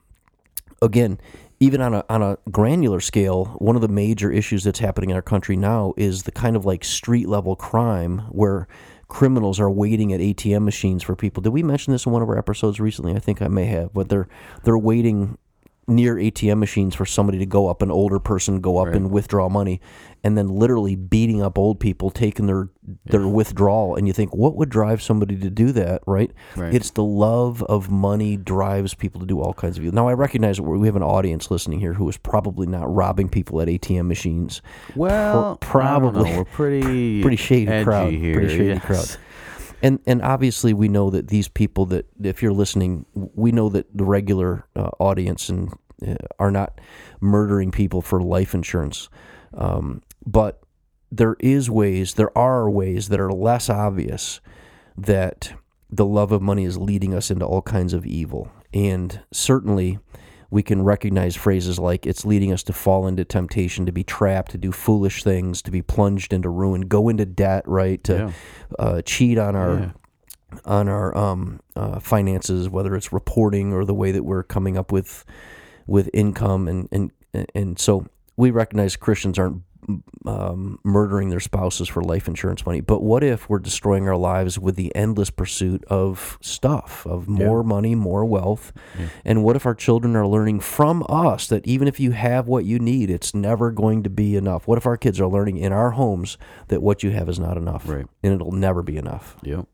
again even on a on a granular scale one of the major issues that's happening in our country now is the kind of like street level crime where criminals are waiting at ATM machines for people. Did we mention this in one of our episodes recently? I think i may have but they're they're waiting near ATM machines for somebody to go up, an older person go up and withdraw money, and then literally beating up old people, taking their their withdrawal. And you think, what would drive somebody to do that? Right?
Right.
It's the love of money drives people to do all kinds of evil. Now I recognize we have an audience listening here who is probably not robbing people at ATM machines.
Well,
Pro-
I don't know.
probably.
We're pretty
Pretty shady crowd.
here.
Pretty shady
yes.
crowd. And and obviously we know that these people that if you're listening, we know that the regular uh, audience and uh, are not murdering people for life insurance, um, but there is ways, there are ways that are less obvious that the love of money is leading us into all kinds of evil, and certainly. We can recognize phrases like it's leading us to fall into temptation, to be trapped, to do foolish things, to be plunged into ruin, go into debt, right? To
Yeah.
uh, cheat on our
Yeah.
on our um, uh, finances, whether it's reporting or the way that we're coming up with with income, and and and so we recognize Christians aren't um, murdering their spouses for life insurance money. But what if we're destroying our lives with the endless pursuit of stuff, of more money, more wealth? And what if our children are learning from us that even if you have what you need, it's never going to be enough? What if our kids are learning in our homes that what you have is not enough,
Right.
and it'll never be enough?
Yep.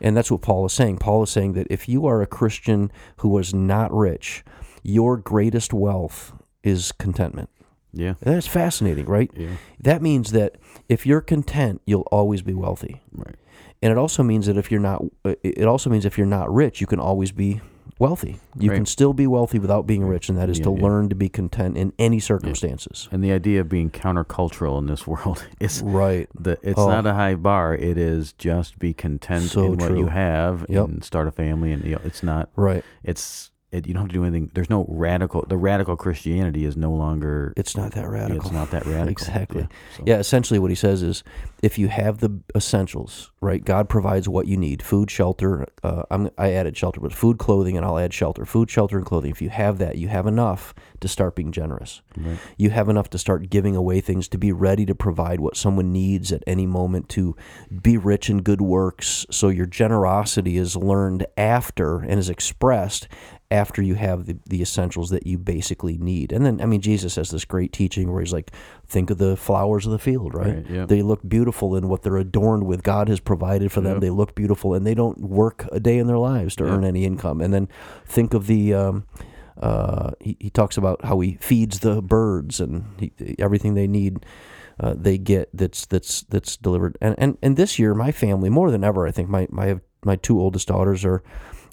And that's what Paul is saying. Paul is saying that if you are a Christian who was not rich, your greatest wealth is contentment.
Yeah.
That's fascinating, right?
Yeah.
That means that if you're content, you'll always be wealthy.
Right.
And it also means that if you're not uh, it also means if you're not rich, you can always be wealthy. You
Right.
can still be wealthy without being rich, and that is
Yeah,
to
yeah.
learn to be content in any circumstances.
And the idea of being countercultural in this world is
Right.
the it's
Oh.
not a high bar. It is just be content
So
in what you have
Yep.
and start a family. And you know, it's not.
Right.
It's it, you don't have to do anything. There's no radical. The radical Christianity is no longer.
It's not that radical.
It's not that radical.
Exactly.
Yeah. So-
Yeah, essentially what he says is if you have the essentials, right? God provides what you need food, shelter. Uh, I'm, I added shelter, but food, clothing, and I'll add shelter. Food, shelter, and clothing. If you have that, you have enough to start being generous.
Right.
You have enough to start giving away things, to be ready to provide what someone needs at any moment, to be rich in good works. So your generosity is learned after and is expressed after you have the, the essentials that you basically need. And then, I mean, Jesus has this great teaching where he's like, think of the flowers of the field, right?
Right, yeah.
They look beautiful in what they're adorned with. God has provided for them.
Yep.
They look beautiful and they don't work a day in their lives to
Yeah.
earn any income. And then think of the, um, uh, he, he talks about how he feeds the birds and he, everything they need. Uh, they get that's that's that's delivered and, and and this year my family more than ever I think my my my two oldest daughters are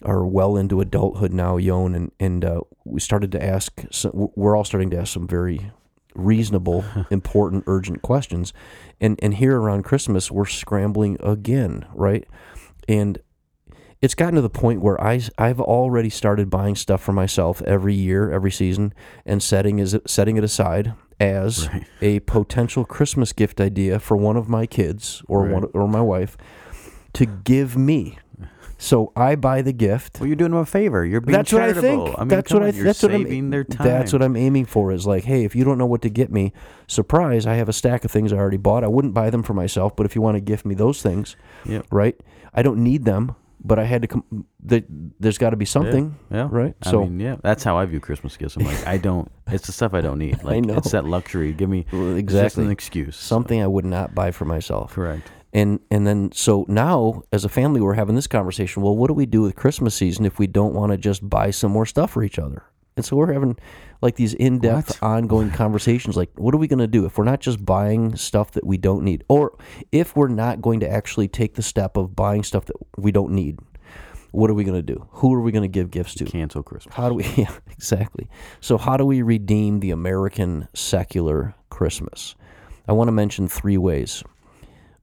are well into adulthood now Yon and and uh, we started to ask some, we're all starting to ask some very reasonable important urgent questions and and here around Christmas we're scrambling again right and it's gotten to the point where I I've already started buying stuff for myself every year, every season, and setting is setting it aside as
Right.
a potential Christmas gift idea for one of my kids or
Right.
one or my wife to give me. So I buy the gift.
Well, you're doing them a favor. You're being
That's what I think.
I mean,
that's what I.
on, You're
that's what I'm.
saving their time.
That's what I'm aiming for. Is like, hey, if you don't know what to get me, surprise! I have a stack of things I already bought. I wouldn't buy them for myself, but if you want to gift me those things,
Yep.
right? I don't need them, but I had to come. The, there's got to be something,
Yeah.
right?
I
so
mean, yeah, that's how I view Christmas gifts. I'm like, I don't. It's the stuff I don't need. Like,
know.
it's that luxury. Give me
Well,
it's just
exactly
an excuse.
something I would not buy for myself.
Correct.
And and then so now as a family we're having this conversation. Well, what do we do with Christmas season if we don't want to just buy some more stuff for each other? And so we're having like these in-depth ongoing conversations like what are we going to do if we're not just buying stuff that we don't need or if we're not going to actually take the step of buying stuff that we don't need. What are we going to do? Who are we going to give gifts to?
Cancel Christmas.
How do we? Yeah, exactly. So, how do we redeem the American secular Christmas? I want to mention three ways.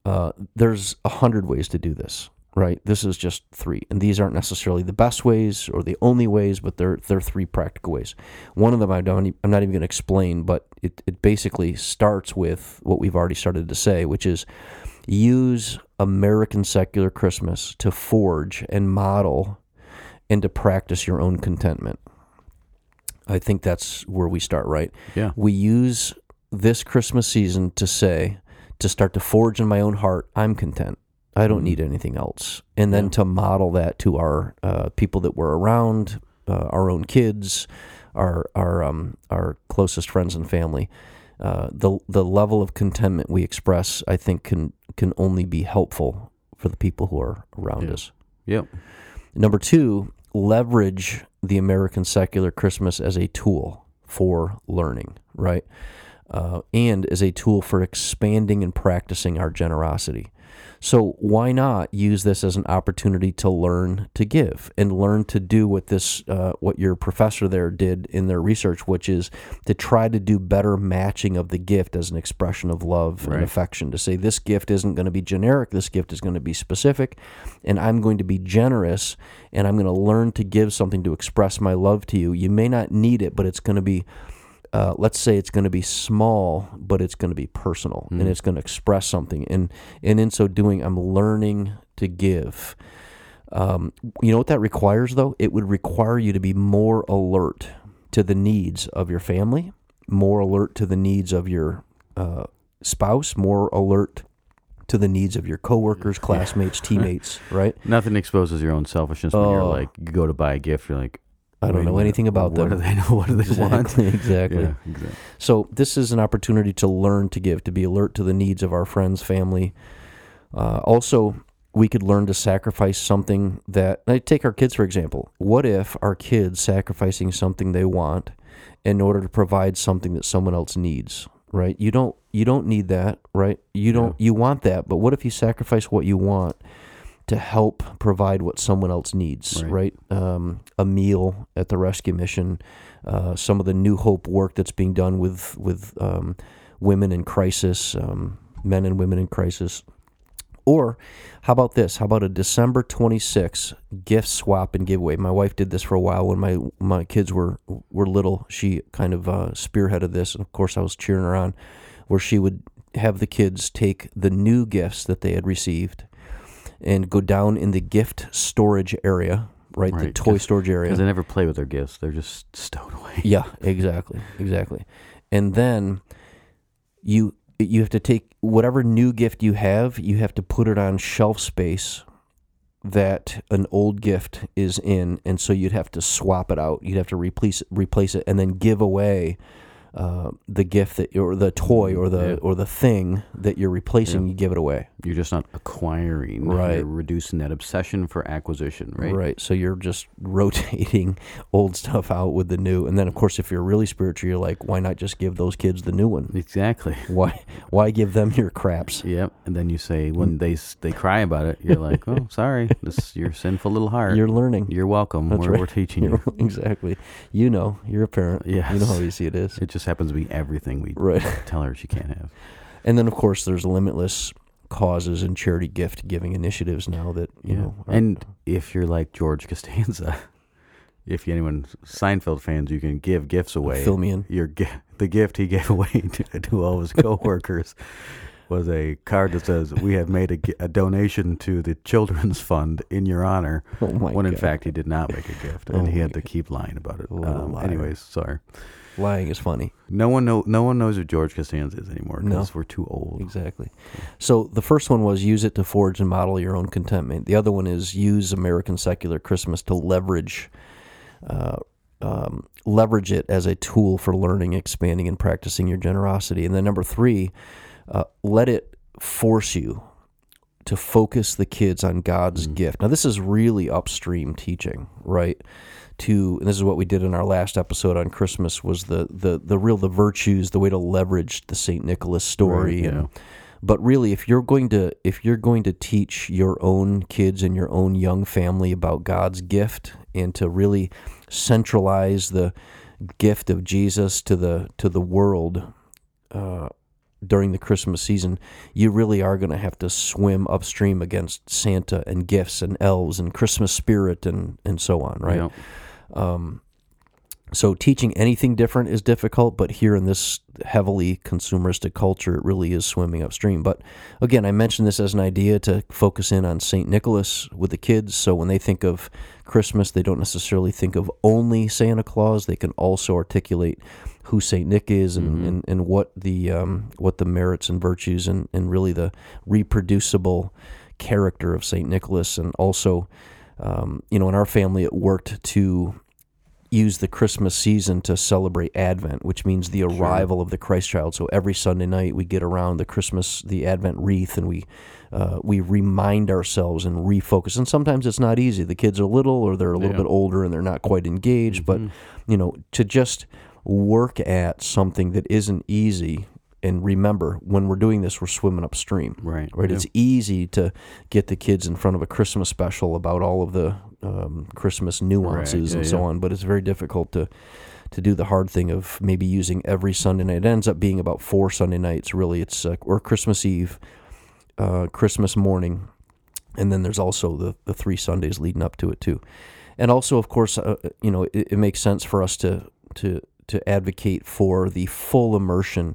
Uh, there's a hundred ways to do this, right? This is just three, and these aren't necessarily the best ways or the only ways, but they're they're three practical ways. One of them I don't, I'm not even going to explain, but it it basically starts with what we've already started to say, which is use American secular Christmas to forge and model and to practice your own contentment. I think that's where we start, right?
Yeah.
We use this Christmas season to say, to start to forge in my own heart, I'm content. I don't need anything else. And then
Yeah.
to model that to our uh, people that we're around, uh, our own kids, our our um, our closest friends and family. Uh, the the level of contentment we express, I think, can can only be helpful for the people who are around
Yeah.
us.
Yep.
Number two, leverage the American secular Christmas as a tool for learning, right? Uh, and as a tool for expanding and practicing our generosity. So, why not use this as an opportunity to learn to give and learn to do what this, uh, what your professor there did in their research, which is to try to do better matching of the gift as an expression of love
Right.
and affection. To say this gift isn't going to be generic, this gift is going to be specific, and I'm going to be generous, and I'm going to learn to give something to express my love to you. You may not need it, but it's going to be uh, let's say it's going to be small, but it's going to be personal and it's going to express something. And and in so doing, I'm learning to give. Um, you know what that requires, though? It would require you to be more alert to the needs of your family, more alert to the needs of your uh, spouse, more alert to the needs of your coworkers, classmates, teammates. Right?
Nothing exposes your own selfishness when you're
Oh.
like, you go to buy a gift, you're like,
I don't
wait a
know anything about
what
them.
do they know? What do they want?
Exactly. Exactly.
Yeah, exactly.
So this is an opportunity to learn to give, to be alert to the needs of our friends, family. Uh, also, we could learn to sacrifice something that. like, Take our kids for example. What if our kids sacrificing something they want in order to provide something that someone else needs? Right? You don't. You don't need that. Right? You don't. You want that. But what if you sacrifice what you want? To help provide what someone else needs,
Right.
right? Um, a meal at the rescue mission, uh, some of the New Hope work that's being done with with um, women in crisis, um, men and women in crisis. Or how about this? How about a December 26th gift swap and giveaway? My wife did this for a while when my my kids were were little. She kind of uh, spearheaded this, and of course I was cheering her on. Where she would have the kids take the new gifts that they had received and go down in the gift storage area, right? the
Right,
toy
'cause-
storage area.
Because they never play with their gifts. They're just stowed away.
Yeah, exactly, exactly. And then you you have to take whatever new gift you have, you have to put it on shelf space that an old gift is in, and so you'd have to swap it out. You'd have to replace replace it, and then give away uh, the gift that or the toy or the
Yeah.
or the thing that you're replacing. You give it away.
You're just not acquiring.
Right.
You're reducing that obsession for acquisition, right?
Right. So you're just rotating old stuff out with the new, and then of course, if you're really spiritual, you're like, why not just give those kids the new one?
Exactly.
Why why give them your craps?
Yep. And then you say when they they cry about it, you're like, "Oh, sorry, this your sinful little heart.
You're learning.
You're welcome.
That's
We're,
right.
we're teaching
You're- exactly. You know, you're a parent. You know how easy it is.
It just happens to be everything we
Right.
tell her she can't have.
And then of course there's limitless causes and charity gift giving initiatives now that you know. are-
And if you're like George Costanza, if anyone Seinfeld fans, you can give gifts away.
fill me in.
Your the gift he gave away to, to all his coworkers was a card that says, "We have made a, a donation to the Children's Fund in your honor."
Oh
when in fact he did not make a gift,
Oh
and he
my
had to keep lying about it. Um, anyways, sorry.
Lying is funny.
No one know no one knows who George Costanza is anymore
No.
because we're too old.
Exactly. So the first one was use it to forge and model your own contentment. The other one is use American secular Christmas to leverage, uh, um, leverage it as a tool for learning, expanding, and practicing your generosity. And then number three, uh, let it force you to focus the kids on God's gift. Now this is really upstream teaching, right? To and this is what we did in our last episode on Christmas was the the the real the virtues, the way to leverage the Saint Nicholas story
Right,
and
yeah.
but really if you're going to if you're going to teach your own kids and your own young family about God's gift and to really centralize the gift of Jesus to the to the world uh, during the Christmas season, you really are going to have to swim upstream against Santa and gifts and elves and Christmas spirit and and so on, right?
Yep.
Um, so teaching anything different is difficult, but here in this heavily consumeristic culture, it really is swimming upstream. But again, I mentioned this as an idea to focus in on St. Nicholas with the kids. So when they think of Christmas, they don't necessarily think of only Santa Claus. They can also articulate who Saint Nick is and, and, and what the um, what the merits and virtues and, and really the reproducible character of Saint Nicholas and also um, you know in our family it worked to use the Christmas season to celebrate Advent, which means the arrival of the Christ child. So every Sunday night we get around the Christmas, the Advent wreath, and we uh, we remind ourselves and refocus. And sometimes it's not easy. The kids are little, or they're a little
Yeah.
bit older, and they're not quite engaged. But you know, to just work at something that isn't easy. And remember, when we're doing this, we're swimming upstream
Right.
right?
Yeah.
It's easy to get the kids in front of a Christmas special about all of the um, Christmas nuances
yeah,
and so
yeah.
on, but it's very difficult to to do the hard thing of maybe using every Sunday night. It ends up being about four Sunday nights, really. It's uh, or Christmas Eve, uh, Christmas morning, and then there's also the the three Sundays leading up to it too. And also, of course, uh, you know, it, it makes sense for us to to to advocate for the full immersion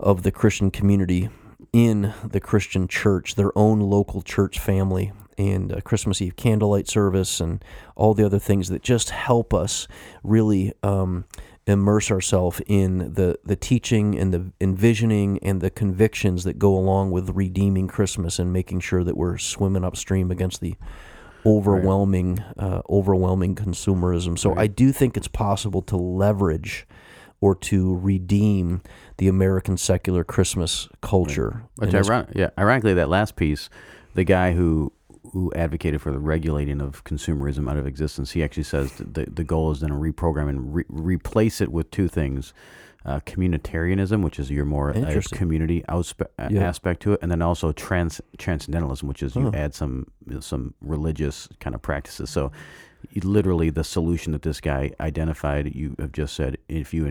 of the Christian community in the Christian church, their own local church family, and uh, Christmas Eve candlelight service, and all the other things that just help us really um, immerse ourselves in the, the teaching and the envisioning and the convictions that go along with redeeming Christmas and making sure that we're swimming upstream against the overwhelming uh, overwhelming consumerism. So I do think it's possible to leverage or to redeem the American secular Christmas culture.
Which iron- yeah, ironically, that last piece, the guy who who advocated for the regulating of consumerism out of existence, he actually says that the the goal is then to reprogram and re- replace it with two things. Uh, communitarianism, which is your more uh, community auspe- uh,
Yeah.
aspect to it, and then also trans transcendentalism, which is you add some some religious kind of practices. So, literally, the solution that this guy identified, you have just said, if you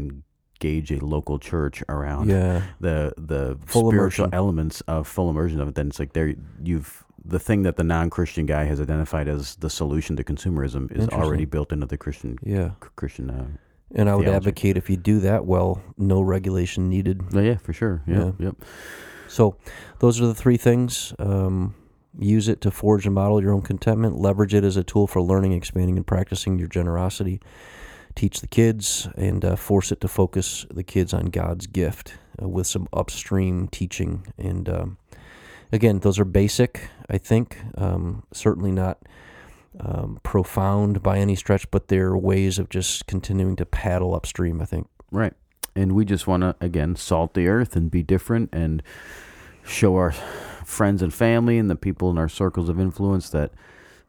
engage a local church around
yeah,
the the
Full
spiritual
immersion.
elements of full immersion of it, then it's like there you've the thing that the non-Christian guy has identified as the solution to consumerism is already built into the Christian
yeah.
Christian. Uh,
And I would
Theology.
advocate if you do that well, no regulation needed.
oh, yeah, for sure. Yeah,
Yeah.
yep.
So those are the three things. Um, use it to forge and model your own contentment. Leverage it as a tool for learning, expanding, and practicing your generosity. Teach the kids and uh, force it to focus the kids on God's gift uh, with some upstream teaching. And um, again, those are basic, I think. Um, certainly not um, profound by any stretch, but they're ways of just continuing to paddle upstream, I think.
Right. And we just want to again salt the earth and be different and show our friends and family and the people in our circles of influence that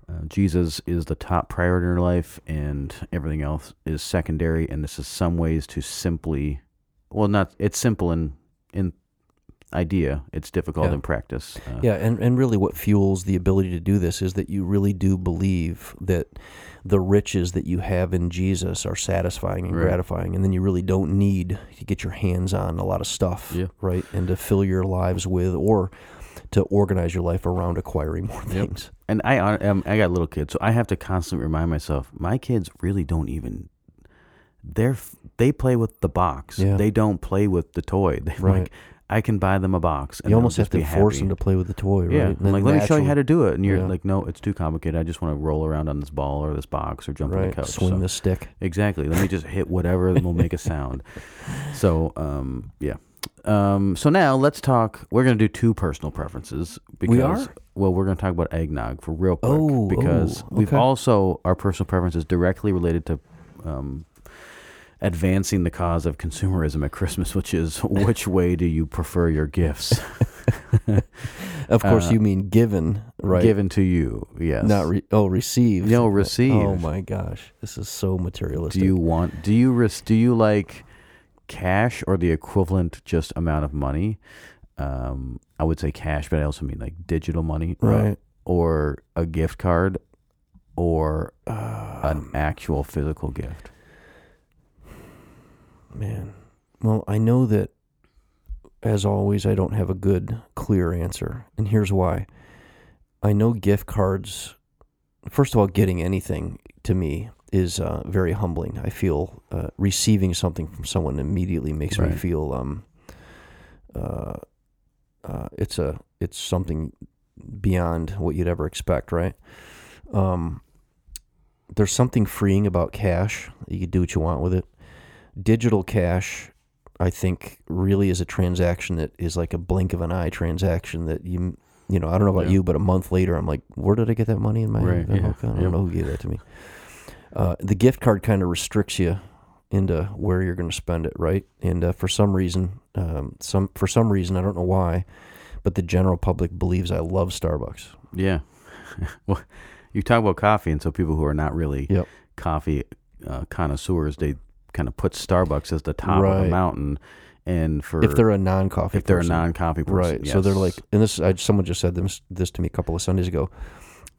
uh, Jesus is the top priority in our life and everything else is secondary. And this is some ways to simply, well, not it's simple in in idea. It's difficult
Yeah.
in practice. Uh,
Yeah, and, and really what fuels the ability to do this is that you really do believe that the riches that you have in Jesus are satisfying and
Right.
gratifying, and then you really don't need to get your hands on a lot of stuff,
Yeah.
right? And to fill your lives with, or to organize your life around acquiring more things.
And I um, I got little kids, so I have to constantly remind myself. My kids really don't even. They're they play with the box.
Yeah.
They don't play with the toy. They
Right.
like I can buy them a box. And
You almost have to force
happy.
them to play with the toy, right?
Yeah, like let me show you how to do it, and you're
Yeah.
like, no, it's too complicated. I just want to roll around on this ball or this box or jump on the couch.
swing
So-
the stick.
Exactly. Let me just hit whatever will make a sound. So, um, yeah. Um, so now let's talk. We're going to do two personal preferences because,
We are?
well, we're going to talk about eggnog for real quick
Oh,
because
oh,
we've
okay.
also our personal preference is directly related to um, advancing the cause of consumerism at Christmas, which is which way do you prefer your gifts
Of course,
Uh,
you mean given, right?
given to you? Yes.
not re- oh received.
No, received.
Oh my gosh, this is so materialistic.
Do you want? Do you ris- Do you like cash or the equivalent just amount of money? Um, I would say cash, but I also mean like digital money, uh,
right?
Or a gift card, or an
Um,
actual physical gift.
man. Well, I know that as always, I don't have a good, clear answer, and here's why. I know gift cards. First of all, getting anything to me is uh, very humbling. I feel uh, receiving something from someone immediately makes me feel um, uh, uh, it's a it's something beyond what you'd ever expect, right? Um, there's something freeing about cash. You can do what you want with it. Digital cash, I think, really is a transaction that is like a blink of an eye transaction that you you know I don't know about
Yeah.
you, but a month later I'm like, where did I get that money in my
Right,
bank
yeah,
account? I don't know who gave that to me. Uh, the gift card kind of restricts you into where you're going to spend it, right? And uh, for some reason, um, some for some reason I don't know why, but the general public believes I love Starbucks.
Yeah. well, you talk about coffee, and so people who are not really
Yep.
coffee uh, connoisseurs, they kind of put Starbucks as the top of the mountain. And for
if they're a non-coffee,
if they're
person.
a non-coffee person,
right? So they're like, and this I, someone just said this this to me a couple of Sundays ago.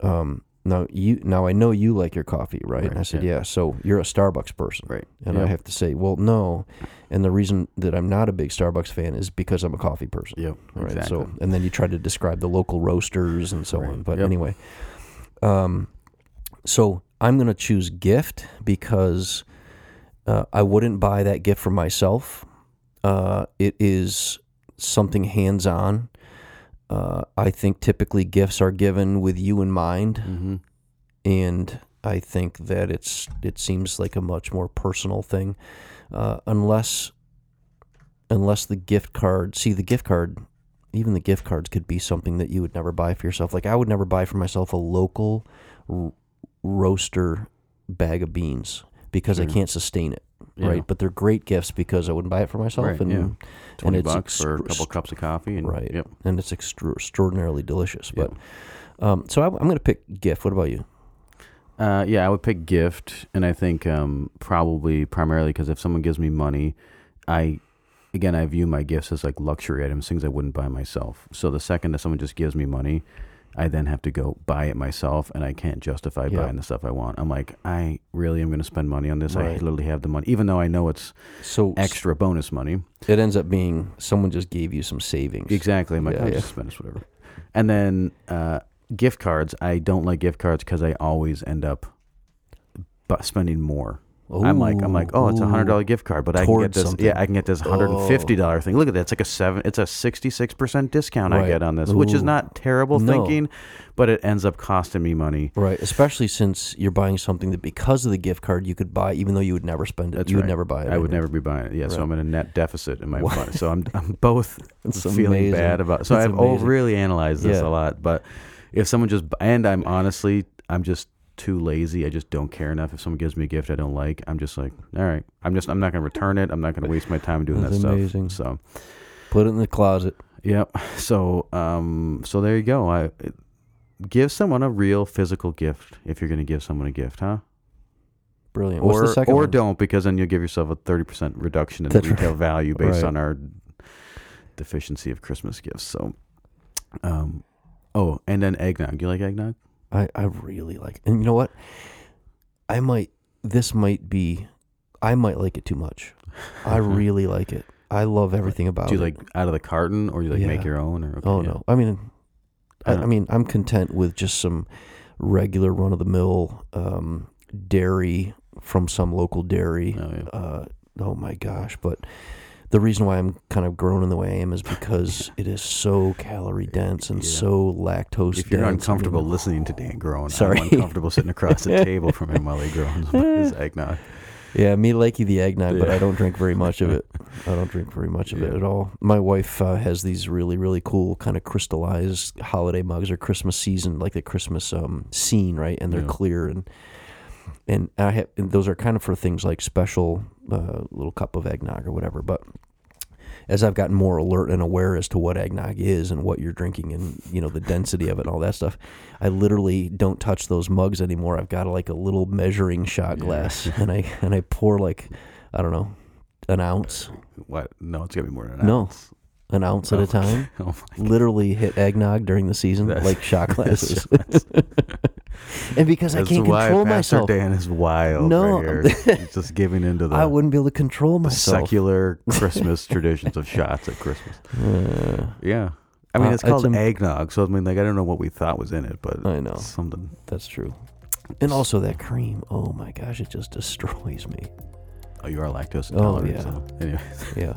Um, now you now I know you like your coffee, right?
Right,
and I said,
yeah.
yeah. So you're a Starbucks person,
right.
And
Yep.
I have to say, well, no. And the reason that I'm not a big Starbucks fan is because I'm a coffee person.
Yep.
Right.
Exactly.
So, and then you try to describe the local roasters and so
Right.
on. But
Yep.
anyway, um, so I'm going to choose gift because uh, I wouldn't buy that gift for myself. Uh, it is something hands on. Uh, I think typically gifts are given with you in mind
hmm
and I think that it's it seems like a much more personal thing, uh, unless unless the gift card. See, the gift card, even the gift cards could be something that you would never buy for yourself. Like I would never buy for myself a local r- roaster bag of beans because I can't sustain it.
Yeah.
Right, but they're great gifts because I wouldn't buy it for myself,
Right,
and
yeah. Twenty
it's
bucks for a couple cups of coffee, and
right,
Yep.
and it's extra- extraordinarily delicious.
Yep.
But um, so I, I'm going to pick gift. What about you?
Uh, yeah, I would pick gift, and I think um, probably primarily because if someone gives me money, I again I view my gifts as like luxury items, things I wouldn't buy myself. So the second that someone just gives me money, I then have to go buy it myself, and I can't justify
Yeah.
buying the stuff I want. I'm like, I really am going to spend money on this. I literally have the money, even though I know it's
So
extra bonus money.
It ends up being someone just gave you some savings.
Exactly. I'm like,
Yeah,
I'll
yeah.
just spend this, whatever. And then uh, gift cards. I don't like gift cards because I always end up spending more. I'm like, I'm like, oh, it's a hundred dollar gift card, but I can get this.
something.
Yeah, I can get this hundred and fifty dollar oh. thing. Look at that. It's like a seven. It's a sixty six percent discount I get on this, which is not terrible
No.
thinking, but it ends up costing me money.
Right, especially since you're buying something that because of the gift card you could buy, even though you would never spend it.
That's
you would never buy it.
I would never be buying it. Yeah, so I'm in a net deficit in my money. So I'm I'm both feeling
amazing.
bad about. So
That's
I've oh,
amazing.
really analyzed this
Yeah.
a lot. But if someone just and I'm honestly I'm just too lazy. I just don't care enough. If someone gives me a gift I don't like, I'm just like, all right. I'm just I'm not going to return it. I'm not going to waste my time doing
That's
that
amazing.
stuff. So
Put it in the closet.
yep. So um so there you go. I give someone a real physical gift if you're going to give someone a gift, huh?
Brilliant. What's
or
the second
or
one?
don't because then you'll give yourself a 30% reduction in
That's
the retail value based
Right.
on our deficiency of Christmas gifts. So um oh, and then eggnog. You like eggnog?
I, I really like And you know what? I might, this might be, I might like it too much. I really like it. I love everything about it.
Do you
it.
like out of the carton, or you like make your own? Or
oh
yeah.
no, I mean, I,
Uh,
I mean, I'm content with just some regular run of the mill um, dairy from some local dairy.
Oh, yeah.
Uh, oh my gosh! But the reason why I'm kind of groaning the way I am is because it is so calorie dense and
Yeah.
so lactose.
If you're
dense. I mean,
uncomfortable listening to Dan groan,
Sorry.
I'm uncomfortable sitting across the table from him while he groans his eggnog.
Yeah, me likey the eggnog, but
Yeah.
I don't drink very much of it. I don't drink very much of it at all. My wife uh, has these really, really cool kind of crystallized holiday mugs or Christmas season, like the Christmas um, scene, right? And they're
Yeah.
clear and and I have and those are kind of for things like special uh, little cup of eggnog or whatever. But as I've gotten more alert and aware as to what eggnog is and what you're drinking and you know the density of it and all that stuff, I literally don't touch those mugs anymore. I've got like a little measuring shot
Yeah.
glass and I and I pour like I don't know an ounce,
What? No, it's gonna be more than an
No.
ounce.
An ounce at
Oh.
a time.
Oh
Literally hit eggnog during the season
That's-
like shot glasses, and because I
that's
can't
why
control
Pastor
myself,
Dan is wild
No.
right here. He's just giving into the,
I wouldn't be able to control myself.
secular Christmas traditions of shots at Christmas.
Uh,
Yeah. I mean,
Uh,
it's
it's
called
im-
eggnog, so I mean, like, I don't know what we thought was in it, but
I know.
it's something.
that's true. And also that cream. Oh my gosh, it just destroys me.
Oh, you are lactose
Oh,
intolerant.
yeah.
So anyway,
Yeah.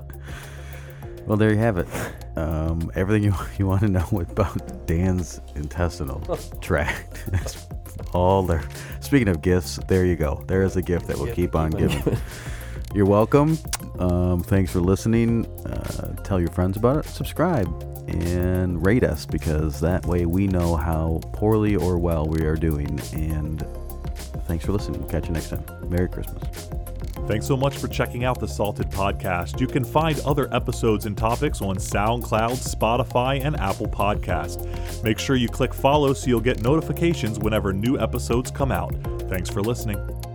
Well, there you have it. Um, everything you you want to know about Dan's intestinal tract. That's all there. Speaking of gifts, there you go. There is a gift that we'll
Gift
keep on
keep on
giving. You're welcome. Um, thanks for listening. Uh, tell your friends about it. Subscribe and rate us because that way we know how poorly or well we are doing. And thanks for listening. We'll catch you next time. Merry Christmas.
Thanks so much for checking out the Salted Podcast. You can find other episodes and topics on SoundCloud, Spotify, and Apple Podcast. Make sure you click follow so you'll get notifications whenever new episodes come out. Thanks for listening.